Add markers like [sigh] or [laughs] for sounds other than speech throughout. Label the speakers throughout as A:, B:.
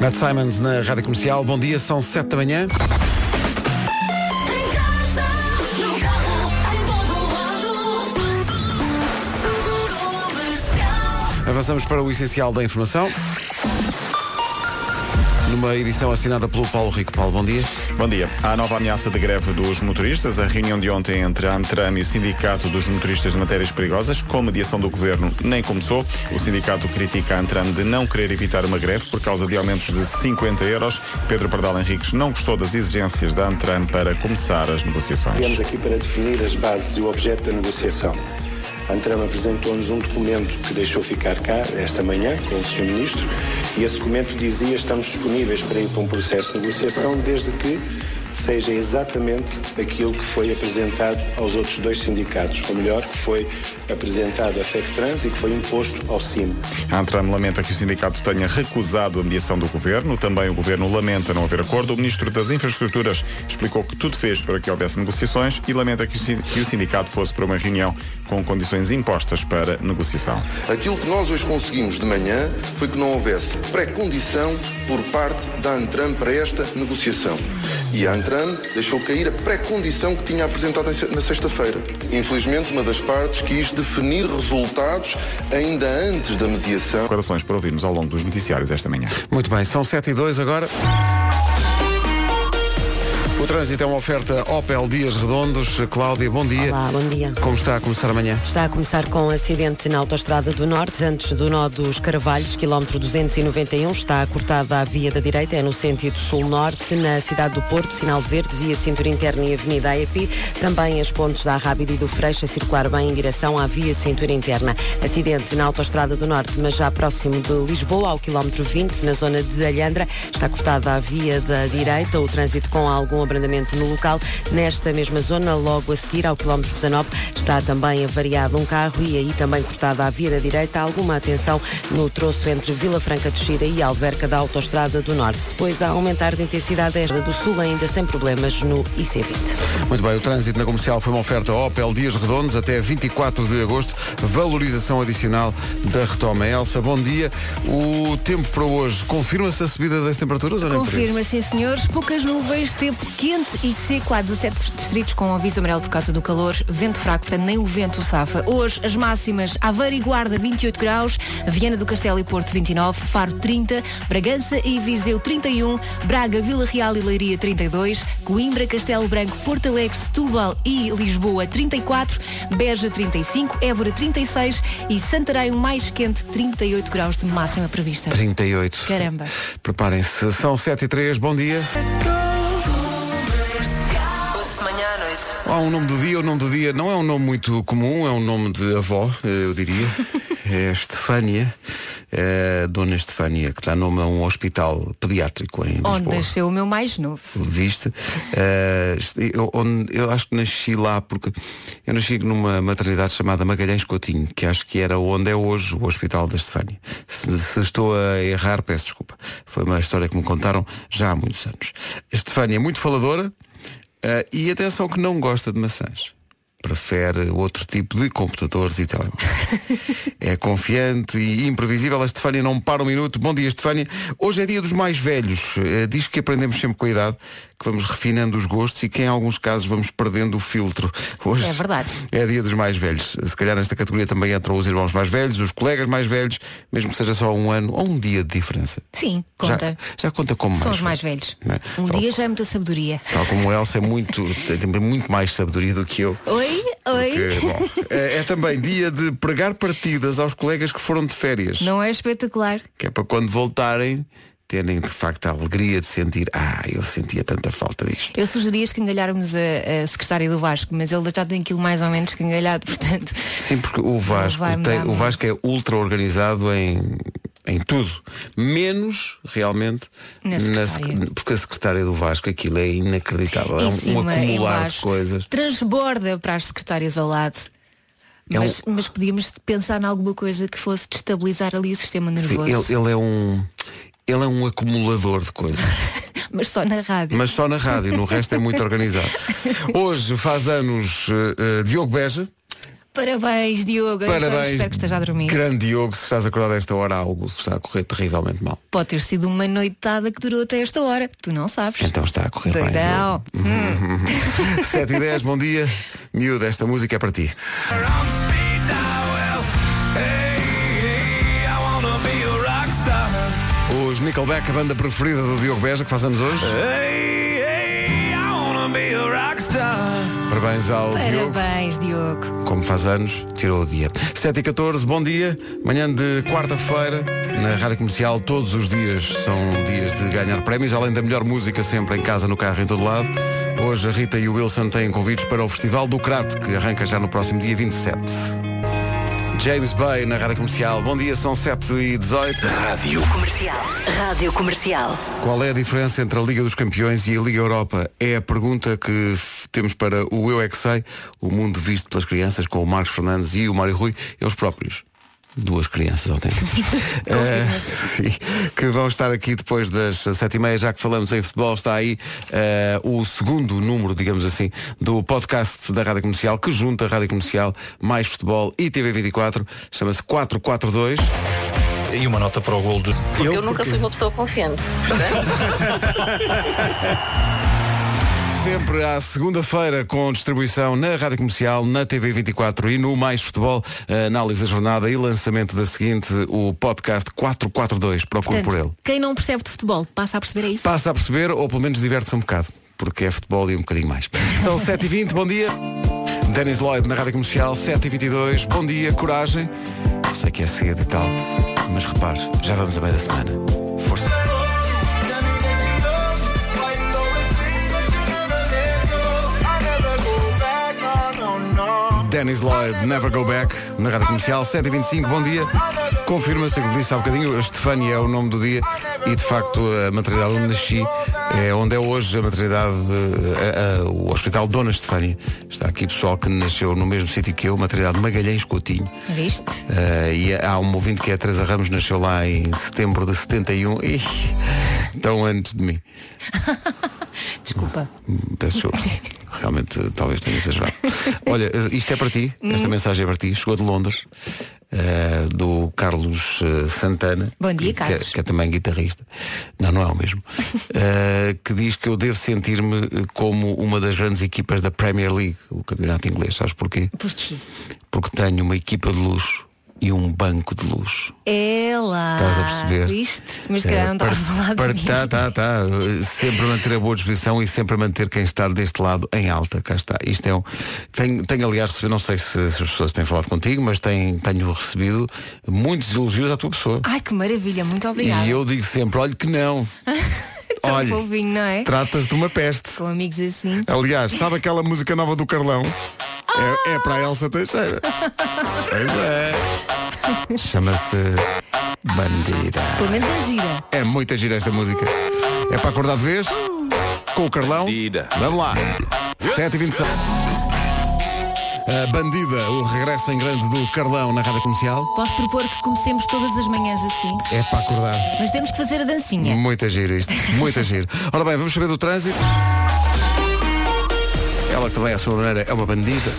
A: Matt Simons na Rádio Comercial. Bom dia, são 7 da manhã. Avançamos para o essencial da informação. Numa edição assinada pelo Paulo Rico. Paulo, bom dia.
B: Bom dia. Há nova ameaça de greve dos motoristas. A reunião de ontem entre a Antram e o Sindicato dos Motoristas de Matérias Perigosas, com mediação do Governo, nem começou. O sindicato critica a Antram de não querer evitar uma greve por causa de aumentos de 50 euros. Pedro Pardal Henriques não gostou das exigências da Antram para começar as negociações.
C: Viemos aqui para definir as bases e o objeto da negociação. A Antram apresentou-nos um documento que deixou ficar cá esta manhã com o Sr. Ministro e esse documento dizia estamos disponíveis para ir para um processo de negociação desde que seja exatamente aquilo que foi apresentado aos outros dois sindicatos, ou melhor, que foi apresentado à FECTRANS e que foi imposto ao CIM.
B: A Antram lamenta que o sindicato tenha recusado a mediação do governo. Também o governo lamenta não haver acordo. O ministro das Infraestruturas explicou que tudo fez para que houvesse negociações e lamenta que o sindicato fosse para uma reunião com condições impostas para negociação.
D: Aquilo que nós hoje conseguimos de manhã foi que não houvesse pré-condição por parte da Antram para esta negociação. E a Antram deixou cair a pré-condição que tinha apresentado na sexta-feira. Infelizmente, uma das partes quis definir resultados ainda antes da mediação.
B: Declarações para ouvirmos ao longo dos noticiários esta manhã.
A: Muito bem, são 7 e 2 agora. O trânsito é uma oferta Opel Dias Redondos. Cláudia, bom dia.
E: Olá, bom dia.
A: Como está a começar amanhã?
E: Está a começar com um acidente na Autostrada do Norte, antes do nó dos Carvalhos, quilómetro 291. Está cortada a via da direita, é no sentido sul-norte, na cidade do Porto, sinal verde, via de cintura interna e avenida AEP. Também as pontes da Rábida e do Freixo a circular bem em direção à via de cintura interna. Acidente na Autostrada do Norte, mas já próximo de Lisboa, ao quilómetro 20, na zona de Alhandra. Está cortada a via da direita, o trânsito com algum abrandamento no local. Nesta mesma zona, logo a seguir, ao quilómetro 19, está também avariado um carro e aí também cortada a via da direita. Alguma atenção no troço entre Vila Franca de Xira e Alverca da Autostrada do Norte. Depois, a aumentar de intensidade esta do Sul, ainda sem problemas no IC20.
A: Muito bem, o trânsito na comercial foi uma oferta Opel Dias Redondos até 24 de agosto. Valorização adicional da retoma. Elsa, bom dia. O tempo para hoje, confirma-se a subida das temperaturas?
F: Confirma, sim senhores. Poucas nuvens, tempo quente e seco. Há 17 distritos com aviso amarelo por causa do calor. Vento fraco, portanto nem o vento safa. Hoje as máximas Aveiro e Guarda 28 graus, Viana do Castelo e Porto 29, Faro 30, Bragança e Viseu 31, Braga, Vila Real e Leiria 32, Coimbra, Castelo Branco, Porto Alegre, Setúbal e Lisboa 34, Beja 35, Évora 36 e Santarém o mais quente 38 graus de máxima prevista.
A: 38.
F: Caramba.
A: Preparem-se. São 7 e 3, bom dia. Há um nome do dia, o nome do dia não é um nome muito comum, é um nome de avó, eh, eu diria. [laughs] É Estefânia, é Dona Estefânia, que dá nome a um hospital pediátrico em
F: Onde
A: Lisboa.
F: nasceu o meu mais novo.
A: Viste? Eh, eu, onde- eu acho que nasci lá porque eu nasci numa maternidade chamada Magalhães Coutinho, que acho que era onde é hoje o Hospital da Estefânia. Se, se estou a errar, peço desculpa. Foi uma história que me contaram já há muitos anos. Estefânia é muito faladora eh, e atenção que não gosta de maçãs. Prefere outro tipo de computadores e telemóveis. [laughs] é confiante e imprevisível. A Estefânia não para um minuto. Bom dia, Estefânia. Hoje é dia dos mais velhos. Eh, Diz que aprendemos sempre com a idade, que vamos refinando os gostos e que em alguns casos vamos perdendo o filtro. Hoje
F: É verdade.
A: é dia dos mais velhos. Se calhar nesta categoria também entram os irmãos mais velhos, os colegas mais velhos, mesmo que seja só um ano ou um dia de diferença.
F: Sim,
A: Já-
F: conta.
A: Já, conta como
F: São
A: mais
F: os mais velhos.
A: não é?
F: Um
A: Tal-
F: dia já é muita sabedoria.
A: Tal como o Elsa é muito, tem muito mais sabedoria do que eu.
F: Oi, oi.
A: Que, bom, é, é também dia de pregar partidas aos colegas que foram de férias.
F: Não é espetacular?
A: Que é para quando voltarem terem de facto a alegria de sentir, ah, eu sentia tanta falta disto.
F: Eu sugeria escangalharmos a, a secretária do Vasco, mas ele já tem aquilo mais ou menos escangalhado, [laughs] portanto.
A: Sim, porque o Vasco, tem, o. Vasco é ultra organizado em, em tudo. Menos realmente
F: Na secretária.
A: sec- porque a secretária do Vasco aquilo é inacreditável. é
F: em
A: um, um
F: cima, em
A: acumular de coisas.
F: transborda para as secretárias ao lado.
A: É um-
F: Mas, mas podíamos pensar em alguma coisa que fosse destabilizar ali o sistema
A: Sim,
F: nervoso.
A: ele, ele é um. Ele é um acumulador de coisas. [laughs]
F: Mas só na rádio.
A: Mas só na rádio, no resto é muito [laughs] organizado. Hoje faz anos eh, eh, Diogo Beja.
F: Parabéns, Diogo.
A: Parabéns.
F: Espero que esteja a dormir.
A: Grande Diogo, se estás acordado a esta hora, algo está a correr terrivelmente mal.
F: Pode ter sido uma noitada que durou até esta hora. Tu não sabes.
A: Então está a correr bem.
F: Doidão.
A: Diogo. [laughs] 7 e 10, bom dia. Miúdo, esta música é para ti. Nickelback, a banda preferida do Diogo Beja, que faz anos hoje. Parabéns ao Diogo.
F: Parabéns, Diogo.
A: Como faz anos, tirou o dia. 7 e 14, bom dia. Manhã de quarta-feira, na Rádio Comercial, todos os dias são dias de ganhar prémios, além da melhor música sempre em casa, no carro, em todo lado. Hoje a Rita e o Wilson têm convites para o Festival do Crato, que arranca já no próximo dia 27. James Bay na Rádio Comercial. Bom dia, são 7 e 18.
G: Rádio Comercial. Rádio Comercial.
A: Qual é a diferença entre a Liga dos Campeões e a Liga Europa? É a pergunta que temos para o Eu É Que Sei, o mundo visto pelas crianças, com o Marcos Fernandes e o Mário Rui, eles próprios. Duas crianças autênticas. [laughs] Eh, sim, que vão estar aqui depois das sete e meia, já que falamos em futebol, está aí eh, o segundo número, digamos assim, do podcast da Rádio Comercial, que junta a Rádio Comercial, mais futebol e TV24, chama-se 442.
H: E uma nota para o golo do.
I: Eu, nunca fui uma pessoa confiante. [laughs]
A: Sempre à segunda-feira com distribuição na Rádio Comercial, na TV 24 e no Mais Futebol, a análise da jornada e lançamento da seguinte, o podcast 442. Procure por ele.
F: Portanto, quem não percebe de futebol passa a perceber é isso.
A: Passa a perceber ou pelo menos diverte-se um bocado, porque é futebol e um bocadinho mais. [laughs] São 7h20, bom dia. Denis Lloyd na Rádio Comercial, 7h22, bom dia, coragem. Sei que é cedo e tal, mas repare, já vamos a meio da semana. Dennis Lloyd, Never Go Back, na Rádio Comercial, 7h25, bom dia. Confirma-se, como disse há bocadinho, a Estefânia é o nome do dia e de facto a maternidade onde nasci é onde é hoje a maternidade, eh, a- a- o Hospital Dona Estefânia. Está aqui pessoal que nasceu no mesmo sítio que eu, maternidade Magalhães Coutinho.
F: Viste?
A: Eh, e há um ouvinte que é a Teresa Ramos, nasceu lá em setembro de 71. Ih, tão antes de mim. [laughs]
F: Desculpa.
A: Peço desculpa. [laughs] Realmente talvez tenha exagerado. Olha, eh, isto é para ti, esta mensagem é para ti, chegou de Londres, eh, do Carlos eh, Santana.
F: Bom dia,
A: que-
F: Carlos.
A: Que, que é também guitarrista. Não, não é o mesmo. [laughs] Eh, que diz que eu devo sentir-me como uma das grandes equipas da Premier League, o campeonato inglês. Sabes porquê?
F: Porquê?
A: Porque tenho uma equipa de luxo e um banco de luxo.
F: É lá.
A: Estás a perceber?
F: Viste? Mas se calhar não estava a falar de mim.
A: Tá, tá, tá. Sempre a manter a boa disposição e sempre a manter quem está deste lado em alta. Cá está. Isto é um. Tenho, tenho aliás recebido, não sei se, se as pessoas têm falado contigo, mas tenho, tenho recebido muitos elogios à tua pessoa.
F: Ai, que maravilha. Muito obrigada.
A: E eu digo sempre, olha que não. [laughs] [laughs]
F: Tão
A: olha,
F: fofinho, não é?
A: Trata-se de uma peste.
F: Com amigos assim.
A: Aliás, sabe aquela música nova do Carlão? É, é para a Elsa Teixeira. [laughs] pois é. Chama-se Bandida.
F: Pelo menos é gira.
A: É muita gira esta música. É para acordar de vez? Com o Carlão? Vamos lá. 7h26. A Bandida, o regresso em grande do Carlão na rádio comercial.
F: Posso propor que comecemos todas as manhãs assim.
A: É para acordar.
F: Mas temos que fazer a dancinha.
A: Muita giro isto. Muita giro. Ora bem, vamos saber do trânsito. Ela que também, à sua maneira, é uma bandida.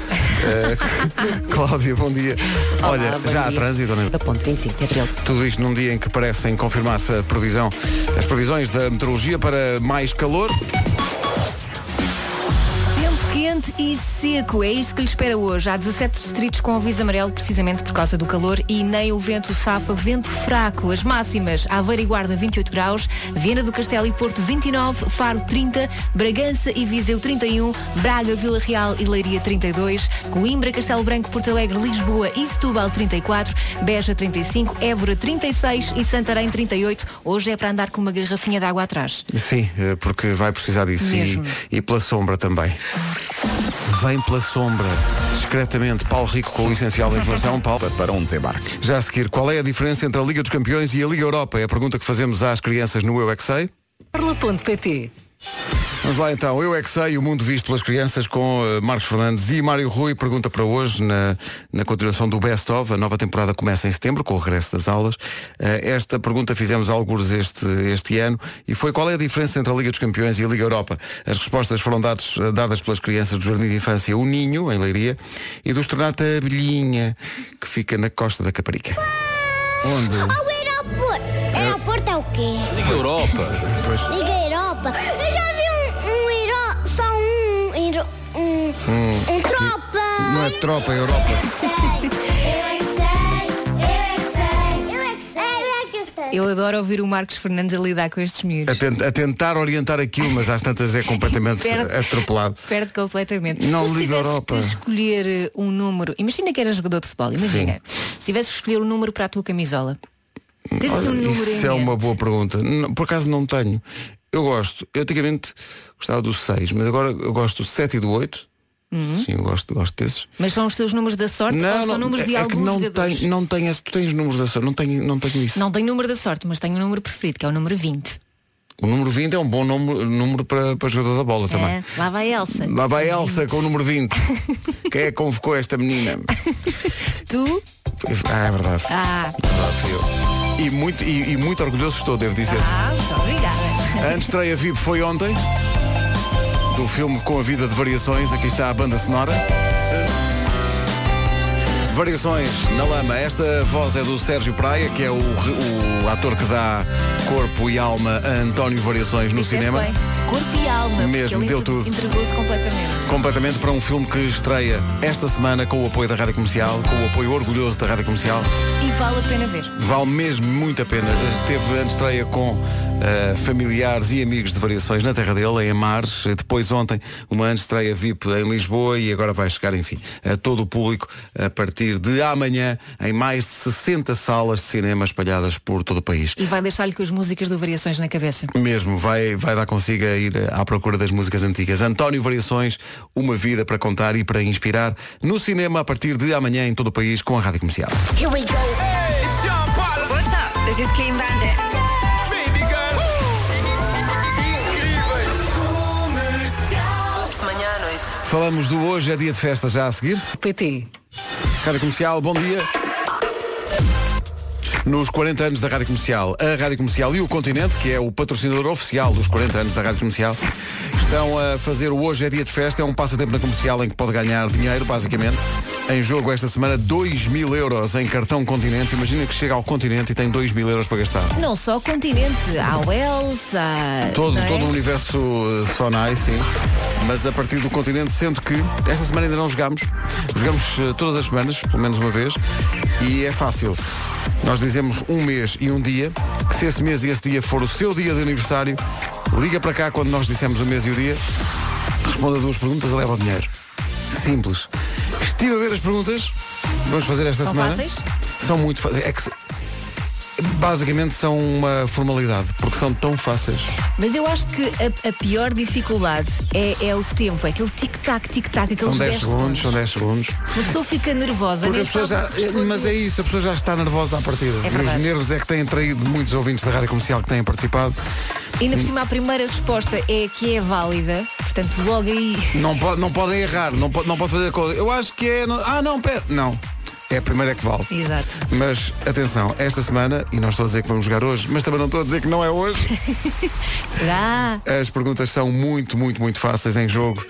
A: Eh, [laughs] Cláudia, bom dia. Olha,
E: Olá, bom
A: já há
E: dia.
A: trânsito, não é?
E: Da ponte 25 de Abril.
A: Tudo isto num dia em que parecem confirmar-se a previsão, as previsões da meteorologia para mais calor.
F: Quente e seco, é isto que lhe espera hoje. Há 17 distritos com aviso amarelo, precisamente por causa do calor, e nem o vento safa, vento fraco. As máximas, Aveiro e Guarda 28 graus, Viana do Castelo e Porto 29, Faro 30, Bragança e Viseu 31, Braga, Vila Real e Leiria 32, Coimbra, Castelo Branco, Porto Alegre, Lisboa e Setúbal 34, Beja 35, Évora 36 e Santarém 38. Hoje é para andar com uma garrafinha de água atrás.
A: Sim, eh, porque vai precisar disso. E, e pela sombra também. Vem pela sombra, discretamente, Paulo Rico com o essencial da informação. Paulo.
B: Para um desembarque.
A: Já a seguir, qual é a diferença entre a Liga dos Campeões e a Liga Europa? É a pergunta que fazemos às crianças no Eu é Que Sei.
G: Parla.pt
A: Vamos lá então, eu é que sei, o mundo visto pelas crianças com eh, Marcos Fernandes e Mário Rui. Pergunta para hoje, na, na continuação do Best of. A nova temporada começa em setembro, com o regresso das aulas. Eh, esta pergunta fizemos alguns este, este ano e foi qual é a diferença entre a Liga dos Campeões e a Liga Europa? As respostas foram dados, eh, dadas pelas crianças do Jardim de Infância O Ninho, em Leiria, e do Estrenata Abelhinha, que fica na costa da Caparica. Onde?
J: Ao aeroporto. O quê?
H: Liga Europa.
A: Pois,
J: Liga Europa. Eu já vi um, um. Só um... Um, um tropa.
A: não é tropa, é Europa.
J: Sei, eu é que sei, eu é que sei, eu é que sei, eu é que sei.
F: Eu adoro ouvir o Marcos Fernandes a lidar com estes
A: A,
F: miúdos.
A: tent- a tentar orientar aquilo, mas às tantas é completamente [laughs]
F: Perde.
A: atropelado.
F: Perde completamente.
A: Não
F: tu, se
A: liga a
F: tivesses
A: Europa.
F: que escolher eh, um número, imagina que eras jogador de futebol, imagina. Se tivesses que escolher um número para a tua camisola. Tens assim um
A: Olha,
F: número
A: Isso é uma
F: mente.
A: boa pergunta. Não, por acaso não tenho. Eu gosto. Eu antigamente gostava do 6, mas agora eu gosto do 7 e do 8. Sim, eu gosto, gosto desses.
F: Mas são os teus números da sorte ou são números de
A: é, é
F: alguns
A: não
F: jogadores?
A: tem, não tem esse, tu tens números da sorte, não tenho, não tenho isso.
F: Não tenho número da sorte, mas tenho um número preferido, que é o número 20.
A: O número 20 é um bom número, número para, para jogador da bola também.
F: É, lá vai a Elsa.
A: Lá vai a Elsa com o número 20. [laughs] Quem é que convocou esta menina?
F: Tu?
A: Ah, é verdade.
F: Ah,
A: Verdade, fui eu. E muito, e, e muito orgulhoso estou, devo dizer.
F: ah muito obrigada.
A: A [laughs] estreia VIP foi ontem Do filme Com a Vida de Variações Aqui está a banda sonora Variações na lama Esta voz é do Sérgio Praia Que é o, o ator que dá corpo e alma a António Variações no cinema
F: bem. Corpo e alma.
A: Mesmo, deu tudo.
F: Entregou-se completamente.
A: Completamente para um filme que estreia esta semana Com o apoio da Rádio Comercial Com o apoio orgulhoso da Rádio Comercial
F: E vale a pena ver.
A: Vale mesmo muito a pena. Teve a estreia com eh, familiares e amigos de variações na terra dele, em Amares. Depois ontem uma estreia VIP em Lisboa e agora vai chegar, enfim, a todo o público a partir de amanhã em mais de 60 salas de cinema espalhadas por todo o país.
F: E vai deixar-lhe com as músicas do Variações na cabeça.
A: Mesmo, vai, vai dar consigo a ir à procura das músicas antigas. António Variações, uma vida para contar e para inspirar no cinema a partir de amanhã em todo o país com a Rádio Comercial.
J: Here we go.
G: What's up? This is Clean Bandit. Manhã à noite.
A: Falamos do hoje é dia de festa já a seguir.
F: PT.
A: Rádio Comercial, bom dia. Nos 40 anos da Rádio Comercial, a Rádio Comercial e o Continente, que é o patrocinador oficial dos 40 anos da Rádio Comercial, estão a fazer o Hoje é Dia de Festa. É um passatempo na comercial em que pode ganhar dinheiro, basicamente. Em jogo esta semana, 2 mil euros em cartão Continente. Imagina que chega ao Continente e tem 2 mil euros para gastar.
F: Não só o continente, há o Wells, há.
A: Todo,
F: não é?
A: todo o universo uh, Sonai, sim. Mas a partir do continente, sendo que esta semana ainda não jogamos. Jogamos uh, todas as semanas, pelo menos uma vez. E é fácil. Nós dizemos um mês e um dia, que se esse mês e esse dia for o seu dia de aniversário, liga para cá quando nós dissemos o mês e o dia, responda duas perguntas e leva o dinheiro. Simples. Estive a ver as perguntas. Vamos fazer esta
F: São
A: semana.
F: fáceis?
A: São muito fáceis. É que basicamente são uma formalidade, porque são tão fáceis.
F: Mas eu acho que a, a pior dificuldade é, é o tempo, é aquele tic-tac, tic-tac, aqueles
A: São 10
F: 10
A: segundos, são 10 segundos.
F: Uma pessoa fica nervosa,
A: Porque pessoas
F: sabe
A: já, mas é isso, a pessoa já está nervosa à partida.
F: É
A: e os nervos é que têm traído muitos ouvintes da rádio comercial que têm participado.
F: Ainda por cima a primeira resposta é que é válida, portanto logo aí.
A: Não, pode, não podem errar, não pode, não pode fazer coisa. Eu acho que é. ah, não, pera. Não. É a primeira que vale.
F: Exato.
A: Mas atenção, esta semana, e não estou a dizer que vamos jogar hoje, mas também não estou a dizer que não é hoje. [laughs]
F: Será?
A: As perguntas são muito, muito, muito fáceis em jogo.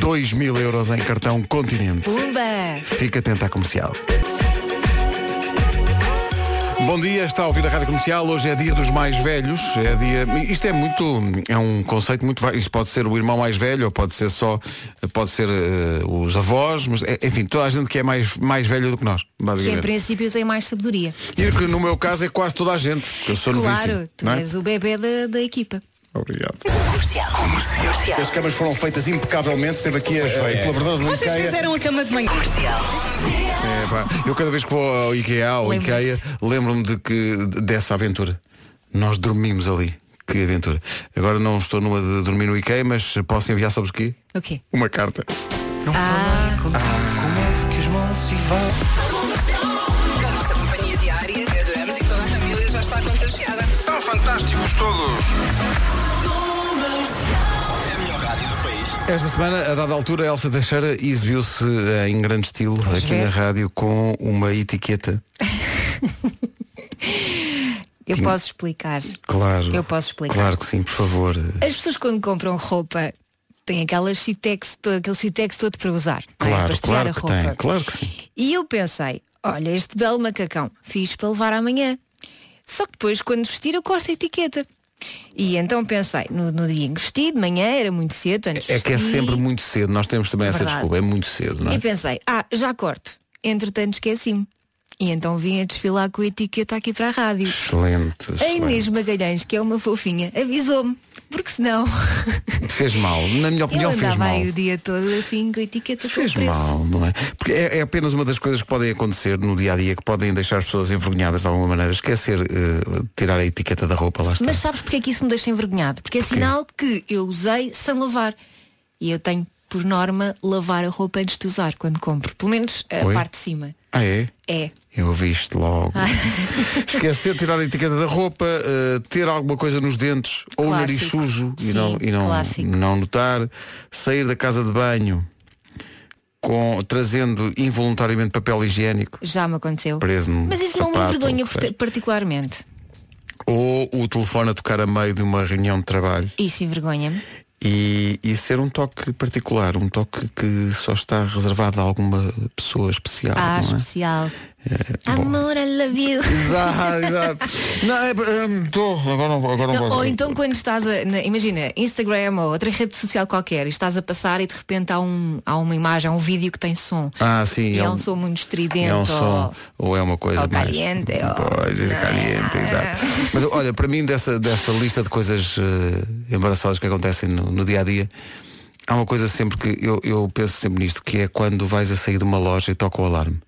A: 2 mil euros em cartão continente.
F: Pumba!
A: Fica atento à comercial. Bom dia, está a ouvir a Rádio Comercial. Hoje é dia dos mais velhos. É dia. Isto é muito. É um conceito muito. Isto pode ser o irmão mais velho, ou pode ser só. Pode ser eh, os avós, mas é- enfim, toda a gente que é mais, mais velha do que nós,
F: Que em
A: basicamente.
F: princípio tem mais sabedoria.
A: E que no meu caso é quase toda a gente. Eu sou
F: claro,
A: novíssimo,
F: tu
A: não é?
F: és o bebê da, da equipa.
A: Obrigado.
G: Comercial. Comercial.
A: As camas foram feitas impecavelmente. Esteve aqui a, a colaboradora do
G: Vocês
A: IKEA.
G: fizeram a cama de manhã. Comercial.
A: É, pá, eu cada vez que vou ao IKEA, ao
F: Lembras-te?
A: IKEA, lembro-me de que dessa aventura. Nós dormimos ali. Que aventura. Agora não estou numa de dormir no IKEA, mas posso enviar, sabes o quê?
F: O quê?
A: Uma carta.
F: Ah,
G: A nossa companhia diária, adoramos e toda a família já está contagiada.
D: São fantásticos todos.
A: Esta semana, a dada altura, Elsa Teixeira exibiu-se eh, em grande estilo aqui
F: ver.
A: na rádio com uma etiqueta. [laughs]
F: Eu
A: Tinha-
F: posso explicar.
A: Claro.
F: Eu posso explicar.
A: Claro que sim, por favor.
F: As pessoas quando compram roupa têm aquelas citex, todo, aquele citex todo para usar. não é?
A: Claro,
F: para estirar
A: claro
F: a
A: que
F: roupa.
A: tem, claro que sim.
F: E eu pensei, olha, este belo macacão, fiz para levar amanhã. Só que depois, quando vestir, eu corto a etiqueta. E então pensei, no, no dia em que vesti, de manhã, era muito cedo, antes
A: É que é sempre muito cedo, nós temos também essa
F: Verdade.
A: desculpa, é muito cedo, não é?
F: E pensei, ah, já corto. Entretanto, esqueci-me. E então vim a desfilar com a etiqueta aqui para a rádio.
A: Excelente.
F: A
A: excelente.
F: Inês Magalhães, que é uma fofinha, avisou-me. Porque senão [laughs]
A: Fez mal, na minha opinião fez mal.
F: o dia todo assim com etiqueta
A: Fez mal, não é? Porque é, é apenas uma das coisas que podem acontecer no dia a dia que podem deixar as pessoas envergonhadas de alguma maneira. Esquecer eh, tirar a etiqueta da roupa, lá está.
F: Mas sabes porque é que isso me deixa envergonhado? Porque é sinal que eu usei sem lavar. E eu tenho, por norma, lavar a roupa antes de usar, quando compro. Pelo menos a
A: Oi?
F: parte de cima.
A: Ah, é?
F: É.
A: Eu vi-te logo.
F: Ai. [laughs]
A: Esquecer de tirar a etiqueta da roupa, eh, ter alguma coisa nos dentes ou o nariz
F: Clássico.
A: sujo e
F: Sim,
A: não, e não,
F: clássico.
A: não notar, sair da casa de banho com, trazendo involuntariamente papel higiênico
F: Já me aconteceu.
A: preso no
F: Mas isso não me
A: sapato,
F: envergonha
A: ou o que seja.
F: particularmente.
A: ou o telefone a tocar a meio de uma reunião de trabalho
F: Isso envergonha-me.
A: e, e ser um toque particular, um toque que só está reservado a alguma pessoa especial.
F: Ah,
A: não é?
F: especial.
A: É, bom.
F: Amor, I love you. [laughs]
A: Exato, exato. Não, é, estou, agora não, agora não,
F: Não,
A: posso.
F: ou então quando estás a, na- imagina, Instagram ou outra rede social qualquer e estás a passar e de repente há, um, há uma imagem, há um vídeo que tem som.
A: Ah, sim.
F: e é,
A: é
F: um, som muito estridente
A: É um
F: ou-
A: som, ou é uma coisa
F: ou
A: mais...
F: caliente, ou-
A: Pois, é caliente, exato. [laughs] Mas olha, para mim dessa, dessa lista de coisas eh, embaraçosas que acontecem no, no dia a dia, há uma coisa sempre que eu, eu penso sempre nisto, que é quando vais a sair de uma loja e toca o alarme.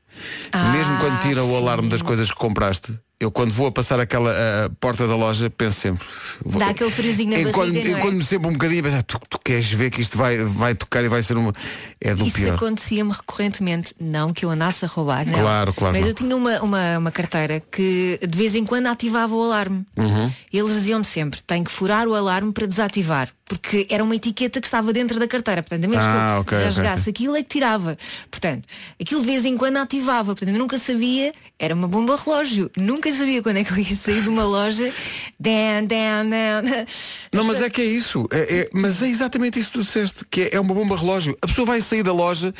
F: Ah,
A: Mesmo quando tira o
F: sim.
A: alarme das coisas que compraste, eu quando vou a passar aquela a porta da loja penso sempre. vou-
F: Dá aquele friozinho na
A: encolho,
F: barriga, não é?
A: encolho-me sempre um bocadinho a pensar, tu, tu queres ver que isto vai, vai tocar e vai ser uma. É do
F: Isso
A: pior.
F: acontecia-me recorrentemente. Não que eu andasse a roubar, não.
A: Claro, claro,
F: Mas
A: não.
F: eu tinha uma, uma, uma carteira que de vez em quando ativava o alarme.
A: Uhum.
F: Eles diziam-me sempre, tem que furar o alarme para desativar. Porque era uma etiqueta que estava dentro da carteira. Portanto, a menos
A: Ah,
F: que eu
A: ok, ok,
F: rasgasse aquilo é que tirava. Portanto, aquilo de vez em quando ativava. Portanto, eu nunca sabia, era uma bomba relógio. Nunca sabia quando é que eu ia sair de uma loja. [laughs] Down, down, down.
A: Não, mas é que é isso. É, é- mas é exatamente isso que tu disseste, que é, é uma bomba relógio. A pessoa vai sair da loja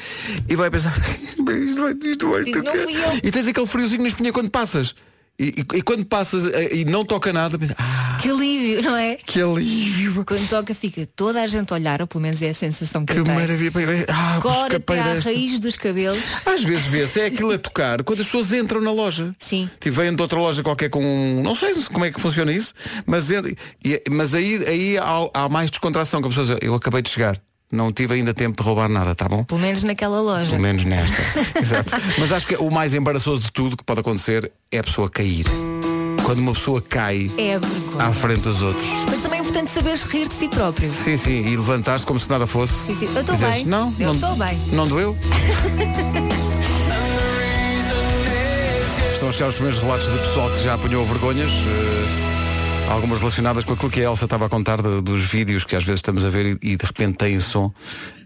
A: e vai pensar, "Mas [laughs] isto vai, isto vai
F: Digo, não
A: tocar."
F: fui eu.
A: E tens aquele friozinho na espinha quando passas. E, e- e quando passas eh, e não toca nada, pensas, ah,
F: Que alívio, não é?
A: que alívio.
F: Quando toca fica toda a gente a olhar, ou pelo menos é a sensação que,
A: Que
F: eu tenho.
A: maravilha. Ah,
F: Cora
A: escapei
F: até à
A: desta.
F: raiz dos cabelos.
A: Às vezes vê-se é aquilo a tocar quando as pessoas entram na loja.
F: Sim.
A: Tipo, vêm de outra loja qualquer com um. Não sei como é que funciona isso, mas, mas aí, aí há, há mais descontração que a pessoa diz, eu acabei de chegar. Não tive ainda tempo de roubar nada, tá bom?
F: Pelo menos naquela loja.
A: Pelo menos nesta. [laughs] Exato. Mas acho que o mais embaraçoso de tudo que pode acontecer é a pessoa cair. Quando uma pessoa cai
F: É
A: à frente dos outros.
F: Mas também é importante saberes rir de si próprio.
A: Sim, sim, e levantaste como se nada fosse.
F: Sim, sim. Eu estou bem.
A: Não,
F: Eu estou bem.
A: Não doeu? [laughs] Estão a chegar os primeiros relatos de pessoal que já apanhou vergonhas. eh, algumas relacionadas com aquilo que a Elsa estava a contar de- dos vídeos que às vezes estamos a ver e, e de repente têm som.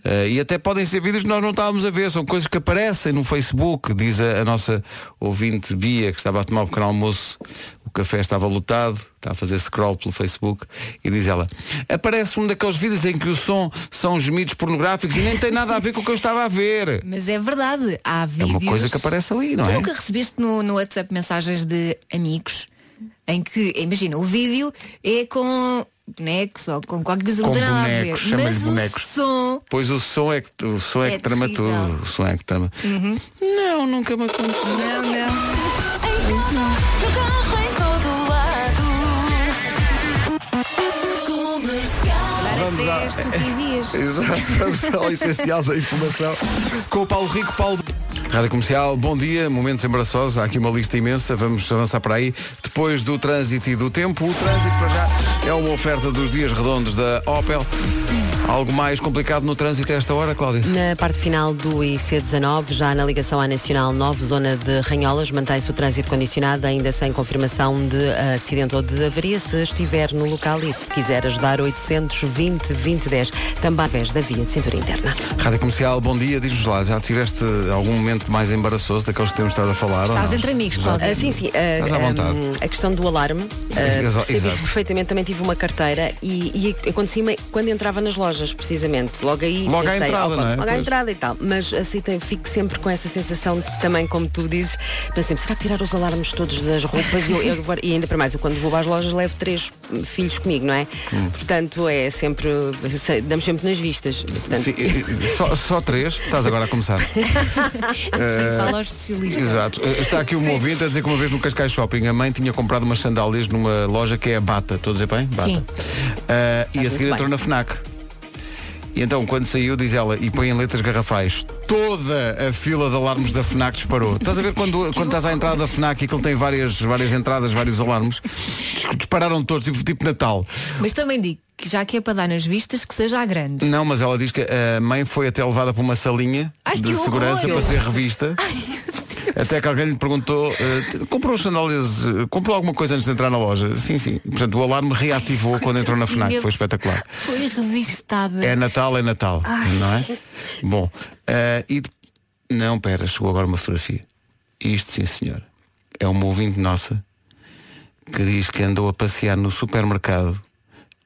A: Eh, e até podem ser vídeos que nós não estávamos a ver, são coisas que aparecem no Facebook, diz a, a nossa ouvinte Bia, que estava a tomar um pequeno almoço, o café estava lotado, está a fazer scroll pelo Facebook, e diz ela, aparece um daqueles vídeos em que o som são gemidos pornográficos e nem tem nada a ver com o que eu estava a ver. [laughs]
F: Mas é verdade. Há
A: É
F: vídeos.
A: uma coisa que aparece ali, não
F: tu
A: é?
F: nunca recebeste no, no WhatsApp mensagens de amigos em que, imagina, o vídeo é com bonecos ou com qualquer coisa
A: Com
F: nada
A: bonecos,
F: ver.
A: chama-lhe
F: Mas
A: bonecos.
F: o som.
A: Pois o som é que, o som é
F: É
A: que trama
F: terrível. Uhum.
A: tudo. O som é que trama. Não, nunca me aconteceu.
F: Não, não.
A: Vamos
F: envias. [laughs]
A: Exato, vamos ao essencial da informação com o Paulo Rico. Paulo, Rádio Comercial, bom dia, momentos embaraçosos, há aqui uma lista imensa, vamos avançar para aí. Depois do trânsito e do tempo, o trânsito para já é uma oferta dos dias redondos da Opel. Algo mais complicado no trânsito a esta hora, Cláudia?
E: Na parte final do IC19, já na ligação à Nacional 9, zona de Ranholas, mantém-se o trânsito condicionado, ainda sem confirmação de acidente ou de avaria. Se estiver no local e quiser ajudar, 820 2010, também através da via de cintura interna.
A: Rádio Comercial, bom dia, diz-nos lá, já tiveste algum momento mais embaraçoso daqueles que temos estado a falar? ou
F: Estás
A: não?
F: entre amigos, Cláudia.
E: Ah, sim, sim. ah,
A: Estás à vontade.
E: hum, a questão do alarme.
A: Exa-
E: percebi perfeitamente. Também tive uma carteira e, e acontecia-me quando entrava nas lojas, precisamente. Logo aí.
A: Logo à
E: pensei,
A: entrada,
E: "Opa,
A: não é?
E: Logo à entrada e tal. Mas assim tem- fico sempre com essa sensação de que também, como tu dizes, sempre, será que tirar os alarmes todos das roupas? Eu- e ainda para mais, eu quando vou às lojas levo três hum, filhos comigo, não é?
A: Hum.
E: Portanto, é sempre. sei, Damos sempre nas vistas. Portanto,
A: Sim, só, só três? Estás agora a começar. [laughs]
F: Sim, fala ao especialista.
A: Exato. Eh, Está aqui um ouvinte a dizer que uma vez no Cascais Shopping a mãe tinha comprado umas sandálias numa loja que é a Bata. Estou a dizer bem? Bata.
F: Sim.
A: Ah, e a seguir
E: bem.
A: entrou na FNAC. E então, quando saiu, diz ela, e põe em letras garrafais, toda a fila de alarmes da FNAC disparou. Estás a ver quando, quando estás à entrada da FNAC e que ele tem várias, várias entradas, vários alarmes, dis- dispararam todos, tipo, tipo Natal.
F: Mas também digo que já que é para dar nas vistas, que seja à grande.
A: Não, mas ela diz que a mãe foi até levada para uma salinha
F: Ai,
A: de
F: que horror!
A: segurança para ser revista. Até que alguém lhe perguntou, eh, comprou sandálias, eh, comprou alguma coisa antes de entrar na loja? Sim, sim. Portanto, o alarme reativou quando entrou na FNAC, foi espetacular.
F: Foi revistada.
A: É Natal, é Natal, não é? Bom, eh, e de- não, pera, chegou agora uma fotografia. Isto sim, senhor. É uma ouvinte nossa que diz que andou a passear no supermercado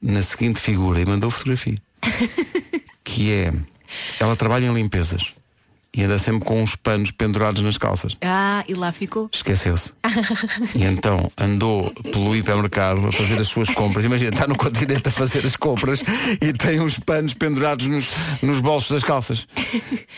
A: na seguinte figura e mandou fotografia. [laughs] que é, ela trabalha em limpezas e anda sempre com uns panos pendurados nas calças.
F: Ah, e lá ficou.
A: Esqueceu-se. [laughs] E então andou pelo hipermercado a fazer as suas compras. Imagina, está no continente a fazer as compras e tem uns panos pendurados nos, nos bolsos das calças.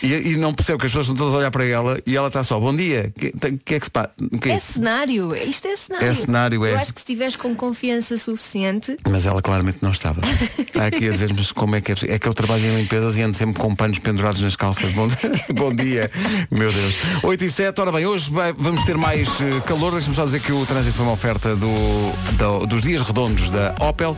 A: E, e não percebe que as pessoas estão todas a olhar para ela e ela está só, bom dia, o que, que é que se passa? Quê?
F: É cenário. Isto é cenário.
A: É cenário, é.
F: Eu acho que se estiveres com confiança suficiente,
A: Mas ela claramente não estava. Está aqui a dizer, mas como é que é possível? É que eu trabalho em limpezas e ando sempre com panos pendurados nas calças. Bom, [laughs] bom dia, meu Deus. 8 e 7, ora bem, hoje vamos ter mais eh, calor. Deixa-me só dizer que o trânsito foi uma oferta do, do- dos dias redondos da Opel.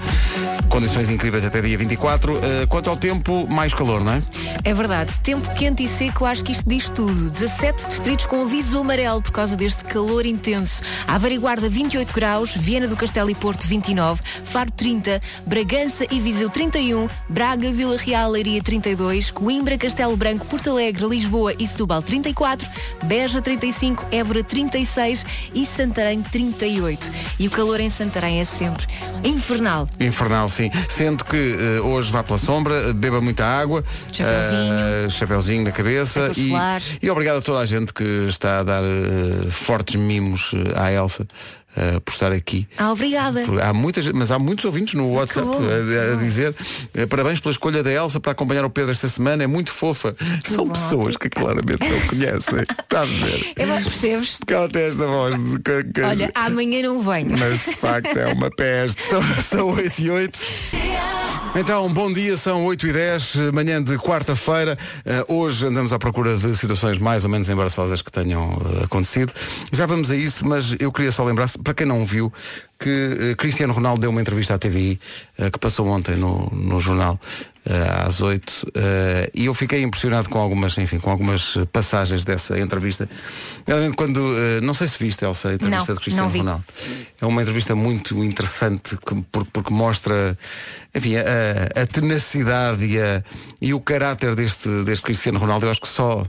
A: Condições incríveis até dia 24. Eh, quanto ao tempo, mais calor, não é?
F: é verdade. Tempo quente e seco, acho que isto diz tudo. 17 distritos com aviso amarelo por causa deste calor intenso. Aveiro e Guarda 28 graus, Viena do Castelo e Porto 29, Faro 30, Bragança e Viseu 31, Braga, Vila Real, Leiria 32, Coimbra, Castelo Branco, Porto Alegre, Lisboa e Setúbal 34, Beja 35, Évora 36 e Santarém 38. E o calor em Santarém é sempre infernal.
A: Infernal, sim. Sendo que eh, hoje vá pela sombra, beba muita água,
F: Chapeuzinho.
A: eh, chapeuzinho na cabeça e, e obrigado a toda a gente que está a dar eh, fortes mimos à Elsa eh, por estar aqui.
F: Ah, obrigada.
A: Há muitas, mas há muitos ouvintes no WhatsApp
F: bom,
A: a, a dizer eh, parabéns pela escolha da Elsa para acompanhar o Pedro esta semana, é muito fofa. São
F: bom.
A: pessoas que claramente não conhecem. Está a ver?
F: É bom, percebes?
A: Ela tem esta voz de que- que-
F: Olha, amanhã não venho.
A: mas de facto é uma peste. São, são 8 e 8. Então, bom dia, são 8 e 10, manhã de quarta-feira. Eh, hoje andamos à procura de situações mais ou menos embaraçosas que tenham eh, acontecido. Já vamos a isso, mas eu queria só lembrar, para quem não viu, que eh, Cristiano Ronaldo deu uma entrevista à TVI eh, que passou ontem no, no jornal eh, às 8 eh, e eu fiquei impressionado com algumas, enfim, com algumas passagens dessa entrevista. Realmente quando, não sei se viste, Elsa, a entrevista
F: Não,
A: de Cristiano. Ronaldo. É uma entrevista muito interessante que- por- porque mostra enfim, a, a tenacidade e, a- e o caráter deste, deste Cristiano Ronaldo. Eu acho que só,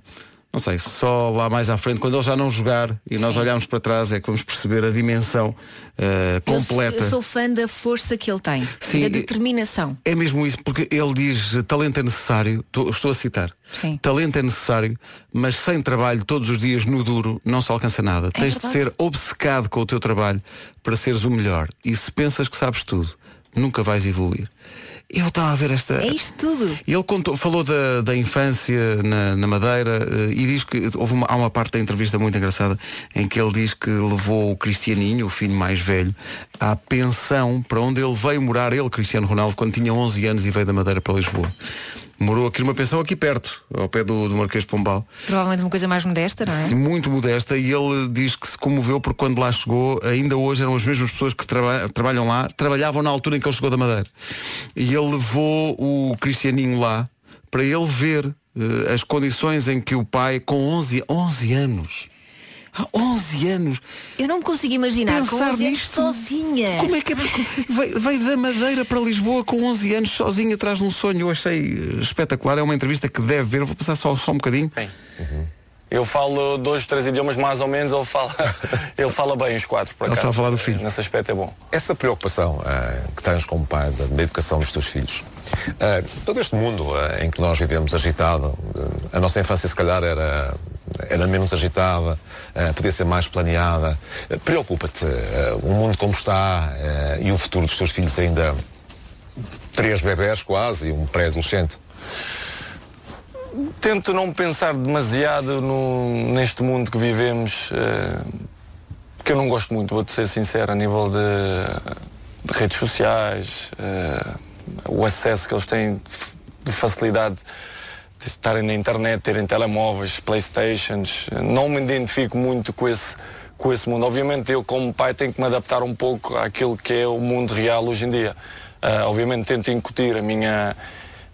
A: não sei, só lá mais à frente, quando ele já não jogar e nós olharmos para trás, é que vamos perceber a dimensão eh,
F: Eu sou-
A: completa.
F: Eu sou fã da força que ele tem,
A: Sim,
F: da determinação.
A: É mesmo isso, porque ele diz talento é necessário, estou a citar,
F: Sim.
A: talento é necessário, mas sem trabalho todos os dias no duro não se alcança nada. Tens de
F: verdade.
A: ser obcecado com o teu trabalho para seres o melhor. E se pensas que sabes tudo, nunca vais evoluir. Eu estava a ver esta.
F: É isto tudo.
A: Ele contou, falou da, da infância na, na Madeira eh, e diz que houve uma, há uma parte da entrevista muito engraçada em que ele diz que levou o Cristianinho, o filho mais velho, à pensão para onde ele veio morar, ele, Cristiano Ronaldo, quando tinha 11 anos e veio da Madeira para Lisboa. Morou aqui numa pensão aqui perto, ao pé do, do Marquês de Pombal.
F: Provavelmente uma coisa mais modesta, não é?
A: Sim, Muito modesta e ele diz que se comoveu porque quando lá chegou, ainda hoje eram as mesmas pessoas que traba- trabalham lá, trabalhavam na altura em que ele chegou da Madeira. E ele levou o Cristianinho lá para ele ver eh, as condições em que o pai, com 11, 11 anos, há 11 anos,
F: Eu não me consigo imaginar com
A: Pensar
F: 11 anos
A: nisto.
F: sozinha.
A: como é que é? Veio, veio da Madeira para Lisboa com 11 anos sozinho atrás de um sonho. Eu achei eh, espetacular. É uma entrevista que deve ver. Vou passar só, só um bocadinho.
H: Eu falo dois, três idiomas mais ou menos, ele fala, [laughs] ele fala bem os quatro, por acaso.
A: está a falar do filho.
H: Nesse aspecto é bom.
K: Essa preocupação eh, que tens como pai da, da educação dos teus filhos, eh, todo este mundo eh, em que nós vivemos agitado, a nossa infância se calhar era, era menos agitada, podia ser mais planeada. Preocupa-te o mundo como está e o futuro dos teus filhos ainda três bebés quase um pré-adolescente.
H: Tento não pensar demasiado no, neste mundo que vivemos, eh, que eu não gosto muito, vou-te ser sincero, a nível de, de redes sociais, eh, o acesso que eles têm de facilidade de estarem na internet, terem telemóveis, playstations. Não me identifico muito com esse, com esse mundo. Obviamente eu como pai tenho que me adaptar um pouco àquilo que é o mundo real hoje em dia. Ah, obviamente tento incutir a minha,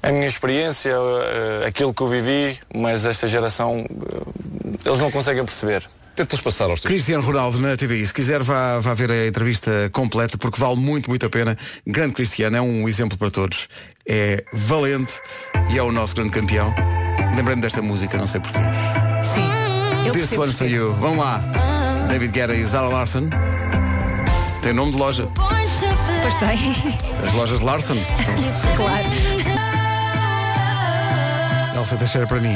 H: a minha experiência, ah, aquilo que eu vivi, mas esta geração ah, eles não conseguem perceber.
K: Tentas passar aos teus
A: Cristiano Ronaldo na TVI. Se quiser vá, vá ver a entrevista completa porque vale muito, muito a pena. Grande Cristiano, é um exemplo para todos. É valente e é o nosso grande campeão. Lembrei-me desta música, não sei porquê.
F: Sim. Eu
A: This one's for you. Vamos lá. David Guerra e Zara Larson. Tem nome de loja.
F: Pois tem.
A: As lojas Larson.
F: claro.
A: Elsa Teixeira para mim.